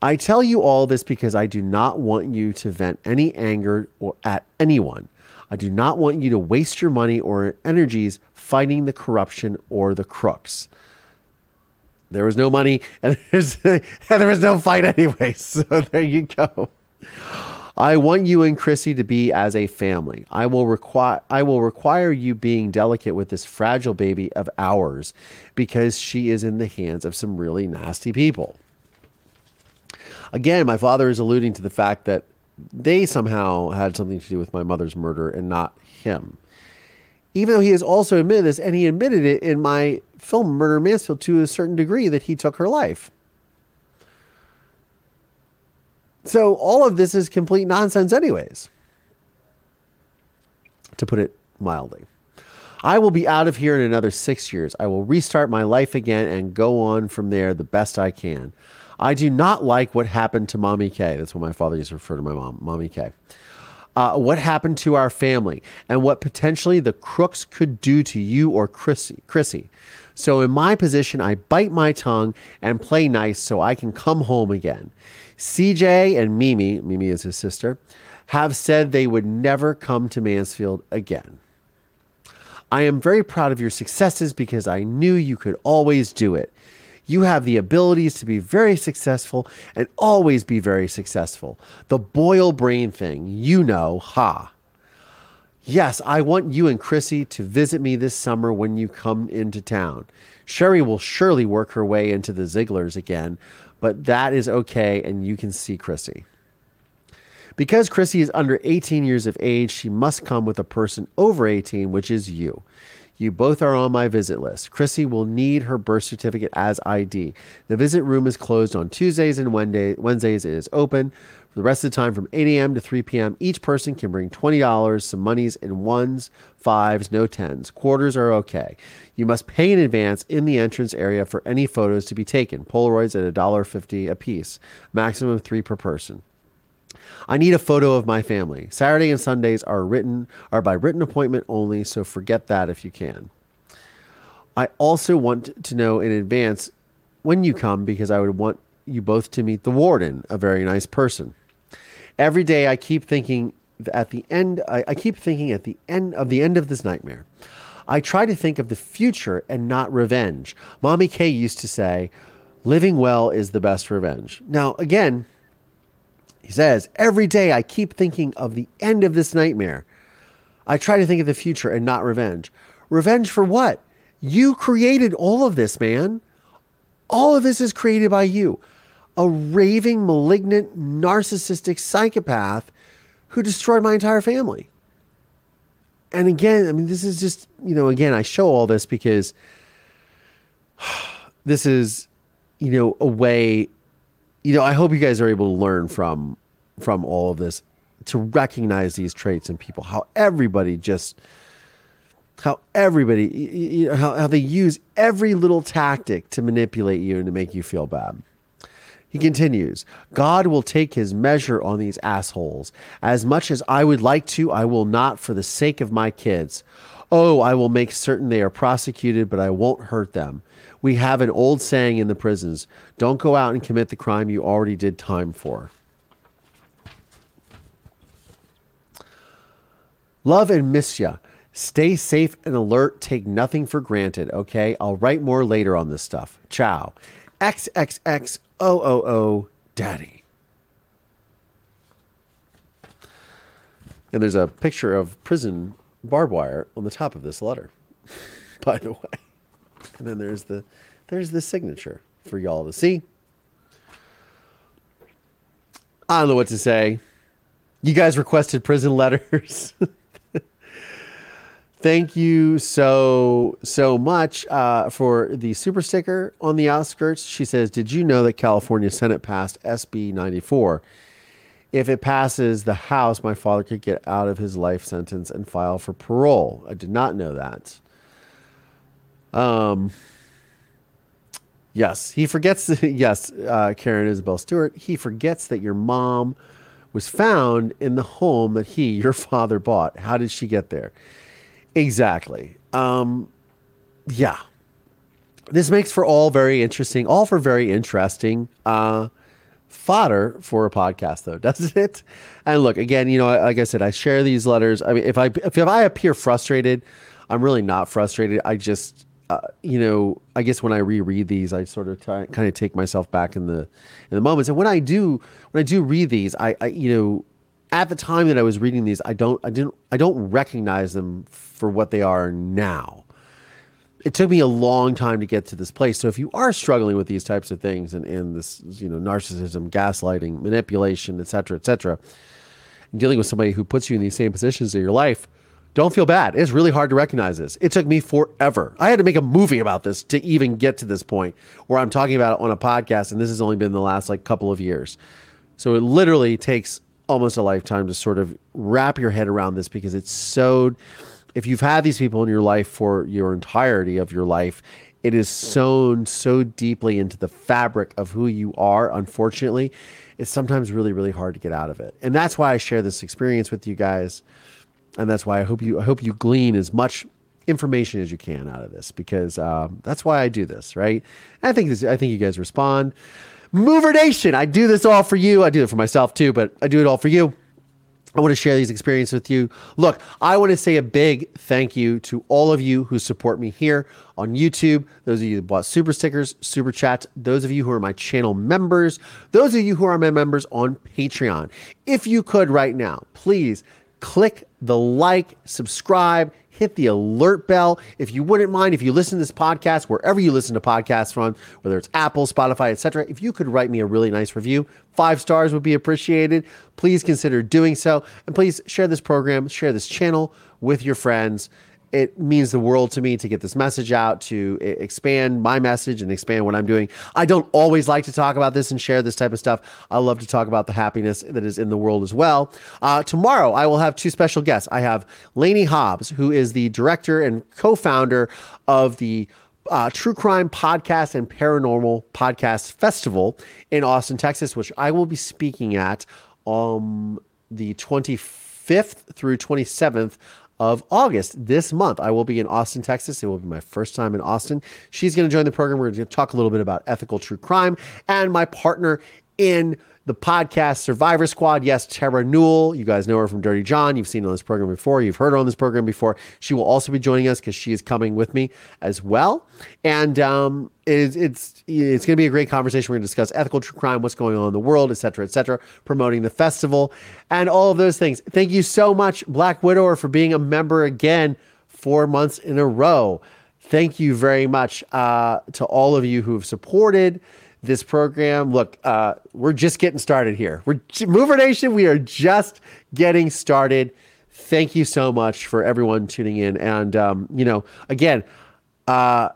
I tell you all this because I do not want you to vent any anger or at anyone. I do not want you to waste your money or energies fighting the corruption or the crooks. There was no money and, and there was no fight anyway. So there you go. I want you and Chrissy to be as a family. I will require I will require you being delicate with this fragile baby of ours because she is in the hands of some really nasty people. Again, my father is alluding to the fact that they somehow had something to do with my mother's murder and not him. Even though he has also admitted this, and he admitted it in my film Murder Mansfield to a certain degree that he took her life. So all of this is complete nonsense, anyways, to put it mildly. I will be out of here in another six years. I will restart my life again and go on from there the best I can. I do not like what happened to Mommy K. That's what my father used to refer to my mom, Mommy K. Uh, what happened to our family and what potentially the crooks could do to you or Chrissy. Chrissy. So in my position, I bite my tongue and play nice so I can come home again. CJ and Mimi, Mimi is his sister, have said they would never come to Mansfield again. I am very proud of your successes because I knew you could always do it. You have the abilities to be very successful and always be very successful. The Boyle brain thing, you know, ha. Yes, I want you and Chrissy to visit me this summer when you come into town. Sherry will surely work her way into the Zigglers again, but that is okay, and you can see Chrissy. Because Chrissy is under 18 years of age, she must come with a person over 18, which is you. You both are on my visit list. Chrissy will need her birth certificate as ID. The visit room is closed on Tuesdays and Wednesdays. It is open for the rest of the time from 8 a.m. to 3 p.m. Each person can bring $20, some monies in ones, fives, no tens. Quarters are okay. You must pay in advance in the entrance area for any photos to be taken. Polaroids at $1.50 a piece, maximum three per person. I need a photo of my family. Saturday and Sundays are written are by written appointment only, so forget that if you can. I also want to know in advance when you come because I would want you both to meet the warden, a very nice person. Every day I keep thinking at the end, I, I keep thinking at the end of the end of this nightmare. I try to think of the future and not revenge. Mommy Kay used to say, living well is the best revenge. Now, again, he says, every day I keep thinking of the end of this nightmare. I try to think of the future and not revenge. Revenge for what? You created all of this, man. All of this is created by you. A raving, malignant, narcissistic psychopath who destroyed my entire family. And again, I mean, this is just, you know, again, I show all this because this is, you know, a way, you know, I hope you guys are able to learn from from all of this to recognize these traits in people, how everybody just how everybody you know, how, how they use every little tactic to manipulate you and to make you feel bad. He continues, God will take his measure on these assholes. As much as I would like to, I will not for the sake of my kids. Oh, I will make certain they are prosecuted, but I won't hurt them. We have an old saying in the prisons don't go out and commit the crime you already did time for. Love and miss ya. Stay safe and alert. Take nothing for granted, okay? I'll write more later on this stuff. Ciao. XXXOOO Daddy. And there's a picture of prison barbed wire on the top of this letter, by the way. And then there's the there's the signature for y'all to see. I don't know what to say. You guys requested prison letters. Thank you so so much uh, for the super sticker on the outskirts. She says, "Did you know that California Senate passed SB 94? If it passes the House, my father could get out of his life sentence and file for parole. I did not know that. Um, yes, he forgets. yes, uh, Karen Isabel Stewart. He forgets that your mom was found in the home that he, your father, bought. How did she get there?" Exactly. Um, yeah. This makes for all very interesting, all for very interesting uh, fodder for a podcast, though, doesn't it? And look, again, you know, like I said, I share these letters. I mean, if I if, if I appear frustrated, I'm really not frustrated. I just, uh, you know, I guess when I reread these, I sort of try, kind of take myself back in the in the moments. And when I do, when I do read these, I, I you know, at the time that I was reading these, I don't, I didn't, I don't recognize them for what they are now. It took me a long time to get to this place. So if you are struggling with these types of things and, and this, you know, narcissism, gaslighting, manipulation, et cetera, et cetera, and dealing with somebody who puts you in these same positions in your life, don't feel bad. It's really hard to recognize this. It took me forever. I had to make a movie about this to even get to this point where I'm talking about it on a podcast, and this has only been the last like couple of years. So it literally takes almost a lifetime to sort of wrap your head around this because it's so if you've had these people in your life for your entirety of your life it is sewn so deeply into the fabric of who you are unfortunately it's sometimes really really hard to get out of it. And that's why i share this experience with you guys. And that's why i hope you i hope you glean as much information as you can out of this because um, that's why i do this right? I think this i think you guys respond Mover Nation, I do this all for you. I do it for myself too, but I do it all for you. I want to share these experiences with you. Look, I want to say a big thank you to all of you who support me here on YouTube. Those of you who bought super stickers, super chats, those of you who are my channel members, those of you who are my members on Patreon. If you could right now, please click the like, subscribe, hit the alert bell. If you wouldn't mind, if you listen to this podcast, wherever you listen to podcasts from, whether it's Apple, Spotify, etc., if you could write me a really nice review, five stars would be appreciated. Please consider doing so. And please share this program, share this channel with your friends it means the world to me to get this message out, to expand my message and expand what I'm doing. I don't always like to talk about this and share this type of stuff. I love to talk about the happiness that is in the world as well. Uh, tomorrow, I will have two special guests. I have Lainey Hobbs, who is the director and co founder of the uh, True Crime Podcast and Paranormal Podcast Festival in Austin, Texas, which I will be speaking at um, the 25th through 27th of August this month. I will be in Austin, Texas. It will be my first time in Austin. She's going to join the program. We're going to talk a little bit about ethical true crime and my partner in the podcast Survivor Squad. Yes, Terra Newell. You guys know her from Dirty John. You've seen her on this program before. You've heard her on this program before. She will also be joining us because she is coming with me as well. And um, it's it's, it's going to be a great conversation. We're going to discuss ethical true crime, what's going on in the world, et cetera, et cetera, promoting the festival, and all of those things. Thank you so much, Black Widower, for being a member again four months in a row. Thank you very much uh, to all of you who have supported this program. Look, uh, we're just getting started here. We're Mover Nation. We are just getting started. Thank you so much for everyone tuning in. And um, you know, again, uh,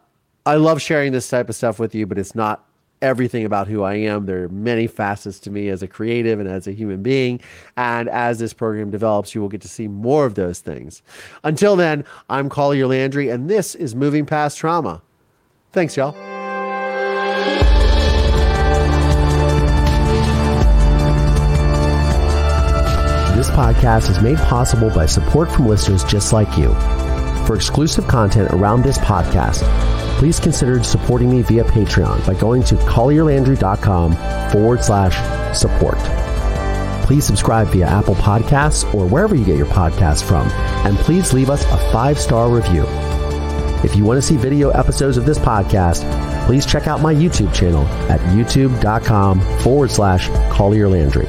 I love sharing this type of stuff with you, but it's not everything about who I am. There are many facets to me as a creative and as a human being. And as this program develops, you will get to see more of those things. Until then, I'm Collier Landry, and this is Moving Past Trauma. Thanks, y'all. This podcast is made possible by support from listeners just like you. For exclusive content around this podcast, please consider supporting me via Patreon by going to collierlandry.com forward slash support. Please subscribe via Apple Podcasts or wherever you get your podcasts from, and please leave us a five star review. If you want to see video episodes of this podcast, please check out my YouTube channel at youtube.com forward slash Collier Landry.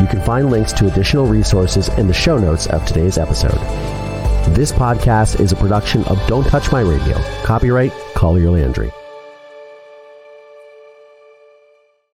You can find links to additional resources in the show notes of today's episode. This podcast is a production of Don't Touch My Radio. Copyright Collier Landry.